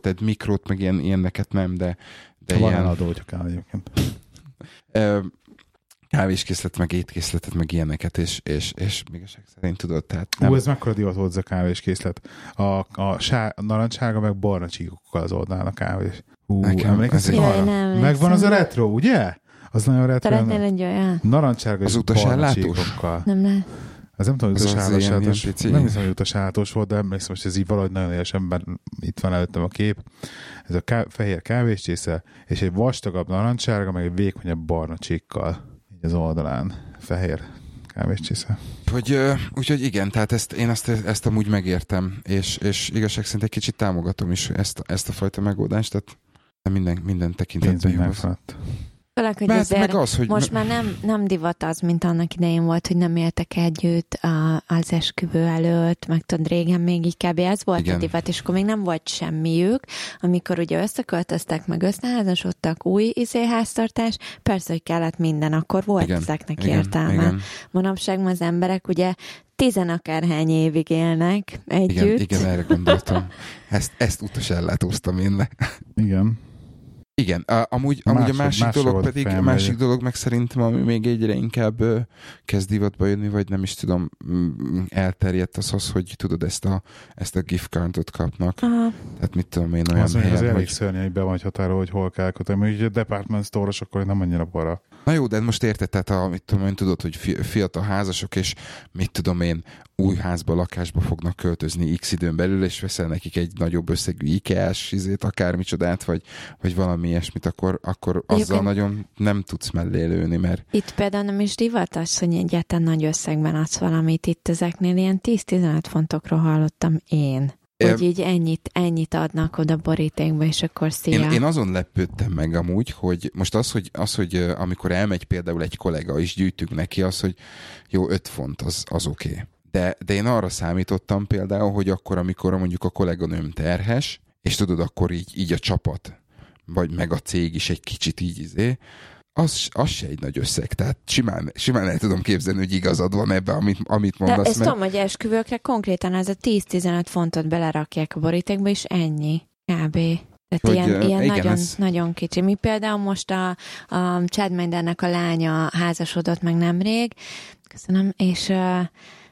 tehát mikrót, meg ilyen, ilyeneket nem, de, de Van ilyen... adó, hogyha kell egyébként. Kávéskészlet, meg étkészletet, meg ilyeneket, és, és, és még szerint tudod, tehát nem... Ú, ez mekkora divat volt ez a kávéskészlet. A, a, sár, a narancsága, meg barna csíkokkal az oldalán a kávés. Ú, emlékeztek arra? Megvan az a retro, ugye? Az nagyon retro. Szeretnél egy olyan? Narancsárga az utasellátós? Nem lehet. Ez nem tudom, hogy utasállátós. Nem hiszem, hogy utasállátós volt, de emlékszem, hogy ez így valahogy nagyon élesen itt van előttem a kép. Ez a ká- fehér kávéscsésze, és egy vastagabb narancsárga, meg egy vékonyabb barna csíkkal. Így az oldalán. Fehér kávéscsésze. Hogy, úgyhogy igen, tehát ezt, én ezt, ezt amúgy megértem, és, és igazság szerint egy kicsit támogatom is ezt, ezt a fajta megoldást, tehát minden, minden tekintetben jó. Főleg, hogy Mert azért meg az, hogy most már nem, nem divat az, mint annak idején volt, hogy nem éltek együtt a, az esküvő előtt, meg tudod, régen még így kb. ez volt Igen. a divat, és akkor még nem volt semmiük, amikor ugye összeköltöztek, meg összeházasodtak, új izéháztartás, persze, hogy kellett minden, akkor volt Igen. ezeknek Igen. értelme. Igen. Manapság az emberek ugye tizen akárhány évig élnek együtt. Igen, igen erre gondoltam. [LAUGHS] Ezt, ezt utas ellátóztam én le. Igen. Igen, amúgy, a, amúgy a másik dolog pedig, a másik dolog meg szerintem, ami még egyre inkább kezd divatba jönni, vagy nem is tudom, mm, elterjedt az az, hogy tudod, ezt a, ezt a gift cardot kapnak. Aha. Tehát mit tudom én olyan az, helyen, az hogy... elég szörnyű, hogy be van határolva, hogy hol kell kötni. Mert ugye department store akkor nem annyira para. Na jó, de most érted, tehát a, mit tudom én, tudod, hogy fiatal házasok, és mit tudom én, új házba, lakásba fognak költözni x időn belül, és veszel nekik egy nagyobb összegű IKEA-s izét, akármicsodát, vagy, vagy valami ilyesmit, akkor, akkor azzal Egyébként nagyon nem tudsz mellé lőni, mert... Itt például nem is divat az, hogy egyáltalán nagy összegben adsz valamit. Itt ezeknél ilyen 10-15 fontokról hallottam én. Hogy így ennyit, ennyit adnak oda borítékba, és akkor szia. Én, én azon lepődtem meg amúgy, hogy most az, hogy, az, hogy amikor elmegy például egy kollega, és gyűjtünk neki, az, hogy jó, 5 font, az, az oké. Okay. De, de én arra számítottam például, hogy akkor, amikor mondjuk a kolléganőm terhes, és tudod, akkor így, így a csapat, vagy meg a cég is egy kicsit így izé, az, az se egy nagy összeg. Tehát simán, simán el tudom képzelni, hogy igazad van ebbe, amit, amit mondasz. De ezt mert... tudom, hogy esküvőkre konkrétan ez a 10-15 fontot belerakják a borítékba, és ennyi. Kb. Tehát Hogy, ilyen, ilyen igen, nagyon, ez- nagyon kicsi. Mi például most a, a Chad Mendernek a lánya házasodott meg nemrég, köszönöm, és,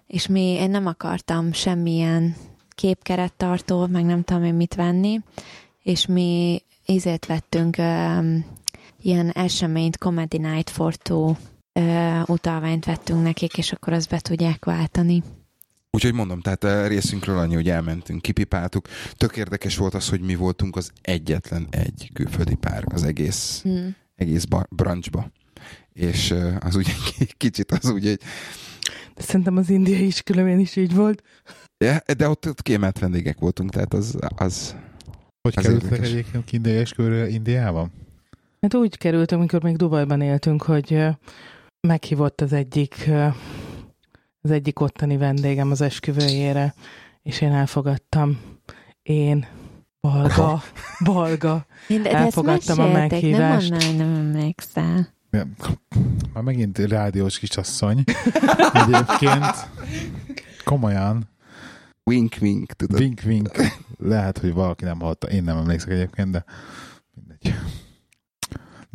és mi, én nem akartam semmilyen képkerettartó, meg nem tudom én mit venni, és mi ízét vettünk um, ilyen eseményt, Comedy Night for Two utalványt vettünk nekik, és akkor azt be tudják váltani. Úgyhogy mondom, tehát a részünkről annyi, hogy elmentünk, kipipáltuk. Tök érdekes volt az, hogy mi voltunk az egyetlen egy külföldi pár az egész, Hmm. egész ba- branchba. És az úgy egy kicsit az úgy, hogy De szerintem az indiai is különben is így volt. ja, de ott, ott kiemelt vendégek voltunk, tehát az, az Hogy Az kerültek érdekes. egyébként indiai esküvőre Indiában? Hát úgy került, amikor még Dubajban éltünk, hogy meghívott az egyik az egyik ottani vendégem az esküvőjére, és én elfogadtam. Én, Balga, Balga. Én, de, de ezt Elfogadtam a mesélték, nem meghívást. mondd, hogy nem emlékszel. Már megint rádiós kisasszony. [LAUGHS] Egyébként komolyan, wink wink, tudod. wink wink. Lehet, hogy valaki nem hallotta. Én nem emlékszek egyébként, de.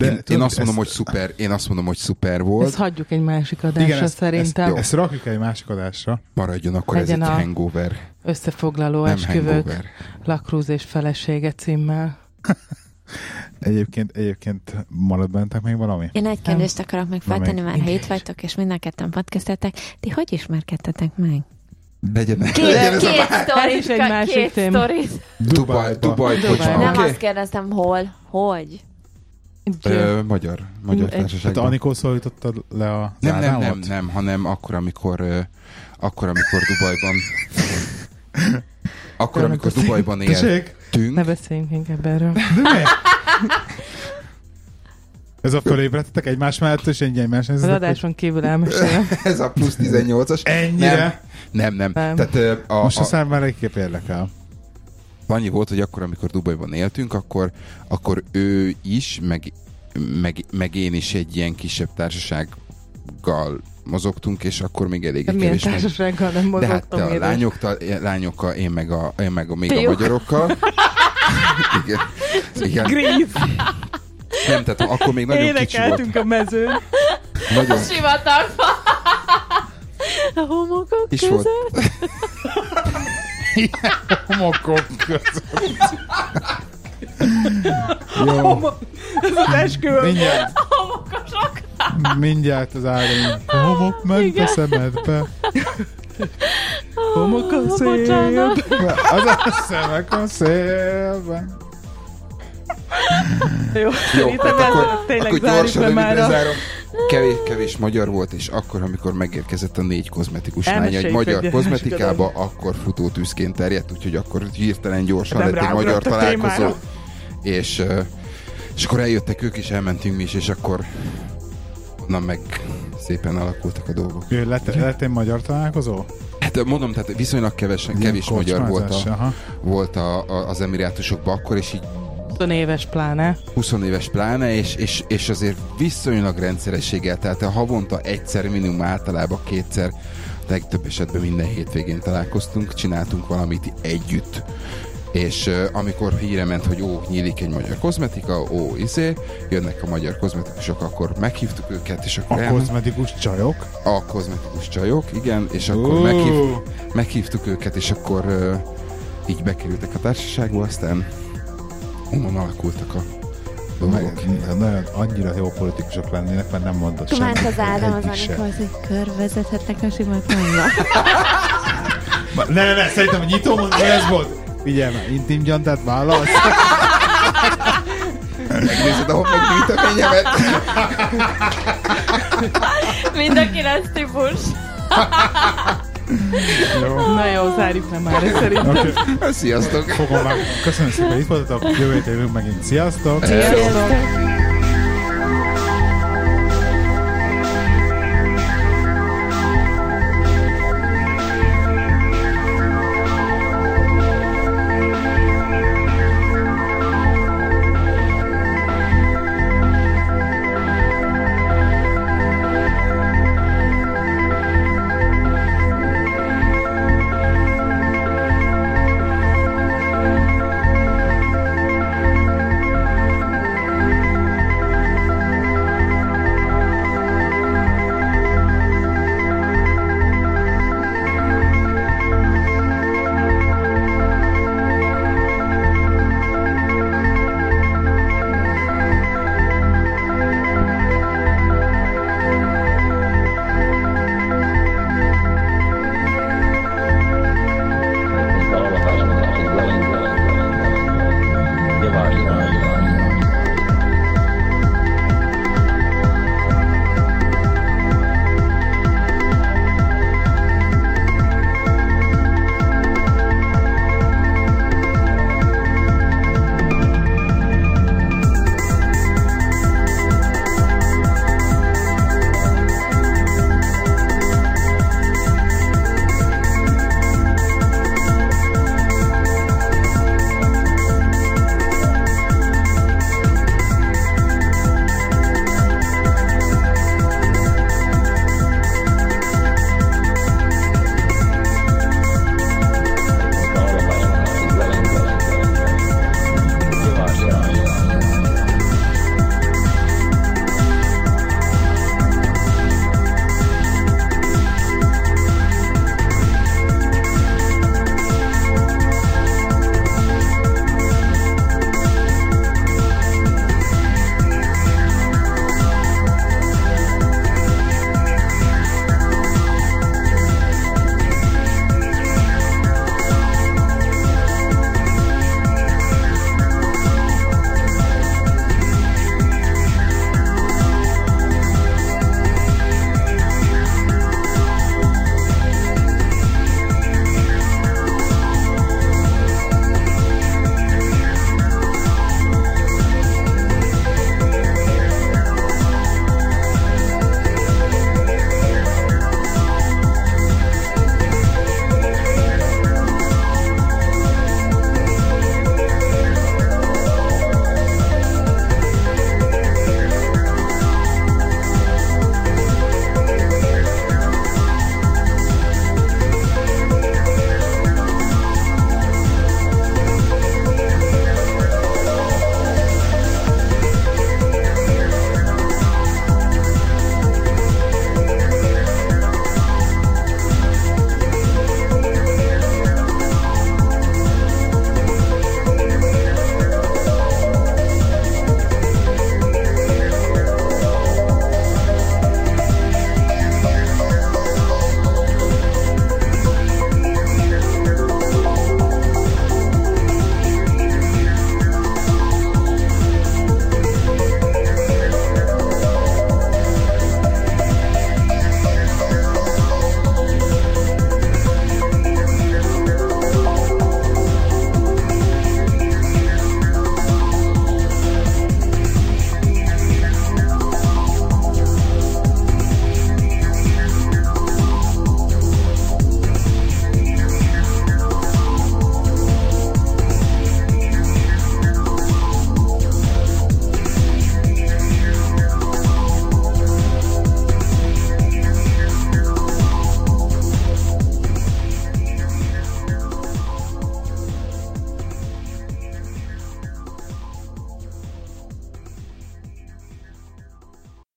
De én, tudod, én azt mondom, ezt- hogy szuper, én azt mondom, hogy szuper volt. Ezt hagyjuk egy másik adásra Igen, ezt, szerintem. Ezt, ezt rakjuk egy másik adásra. Maradjon akkor Legyen ez egy a- hangover, Összefoglaló nem esküvők, hangover. Lakrúz és felesége címmel. [LAUGHS] Egyébként, egyébként marad bentek még valami? Én egy kérdést akarok még feltenni, mert ha itt vagytok, és mind a ketten podcasteltek, ti hogy ismerkedtetek meg? Legyen, Két, két má- sztorit, egy másik két téma. sztorit. Dubaj, Dubaj, Dubaj. Nem oké? azt kérdeztem, hol, hogy. Ö, Magyar, magyar Tehát társaságban. Anikó szólította le a Nem, nem, nem, nem, hanem akkor, amikor, akkor, amikor Dubajban [LAUGHS] akkor, Nem amikor. Dubajban Tessék? ne éltünk, beszéljünk inkább erről. De? [LAUGHS] Ez a fölébredtetek egymás mellett, és ennyi egymás Az adáson kívül elmesélem. [LAUGHS] ez a plusz 18-as. Ennyire? Nem, nem. Nem. Tehát ö, a, Most a a, szám már egy kép érdekel. Annyi volt, hogy akkor, amikor Dubajban éltünk, akkor, akkor ő is, meg, meg, meg én is egy ilyen kisebb társasággal mozogtunk, és akkor még elég milyen kevés meg- társasággal nem De hát mozogtam te a lányokkal, lányokkal, én meg a, én meg a még a Fiúk. magyarokkal. [LAUGHS] Igen. Igen. Gríz, Nem, tehát akkor még nagyon kicsi volt. énekeltünk a mezőn. Nagyon Sivatagban. A homokok is között. volt. [LAUGHS] Homokok között. Jó, Ez az esküvő. mindjárt, Homokosok. mindjárt az áraim. A homok ment Igen. a szemedbe. Homok a Ó, szél. bocsánat. Az a szemek a szélben. Jó, Jó, szerintem tehát akkor, tényleg akkor gyorsan már a... zárom. Kevés, kevés magyar volt, és akkor, amikor megérkezett a négy kozmetikus lány egy magyar kozmetikába, akkor futó tűzként terjedt, úgyhogy akkor hirtelen gyorsan Nem lett egy magyar találkozó. És, és akkor eljöttek ők is, elmentünk mi is, és akkor onnan meg szépen alakultak a dolgok. Ő lett, lett egy magyar találkozó? Hát mondom, tehát viszonylag kevesen, kevés magyar volt, a, aha. volt a, a, az emirátusokban akkor, és így 20 éves pláne. 20 éves pláne, és, és, és azért viszonylag rendszerességgel, tehát a havonta egyszer, minimum általában kétszer, legtöbb esetben minden hétvégén találkoztunk, csináltunk valamit együtt. És uh, amikor híre ment, hogy ó, nyílik egy magyar kozmetika, ó, izé, jönnek a magyar kozmetikusok, akkor meghívtuk őket, és akkor A elment- kozmetikus csajok. a kozmetikus csajok, igen, és akkor meghív, meghívtuk őket, és akkor uh, így bekerültek a társaságba, aztán onnan alakultak a dolgok. Nagyon annyira jó politikusok lennének, mert nem mondott Tumánt semmit. az Ádám az se. Anikóhoz, hogy körvezethetnek a sivatagba. Ma- Ne, ne, ne, szerintem a nyitó mondani ez volt. Figyelj már, intim gyantát válasz. Megnézed a homlokgyűjteményemet? Mind a kilenc típus. Jó. Na jó, zárjuk le már szerintem. Oké, Sziasztok! fogom meg. Köszönöm szépen, itt voltatok. Jövő megint. Sziasztok! Sziasztok!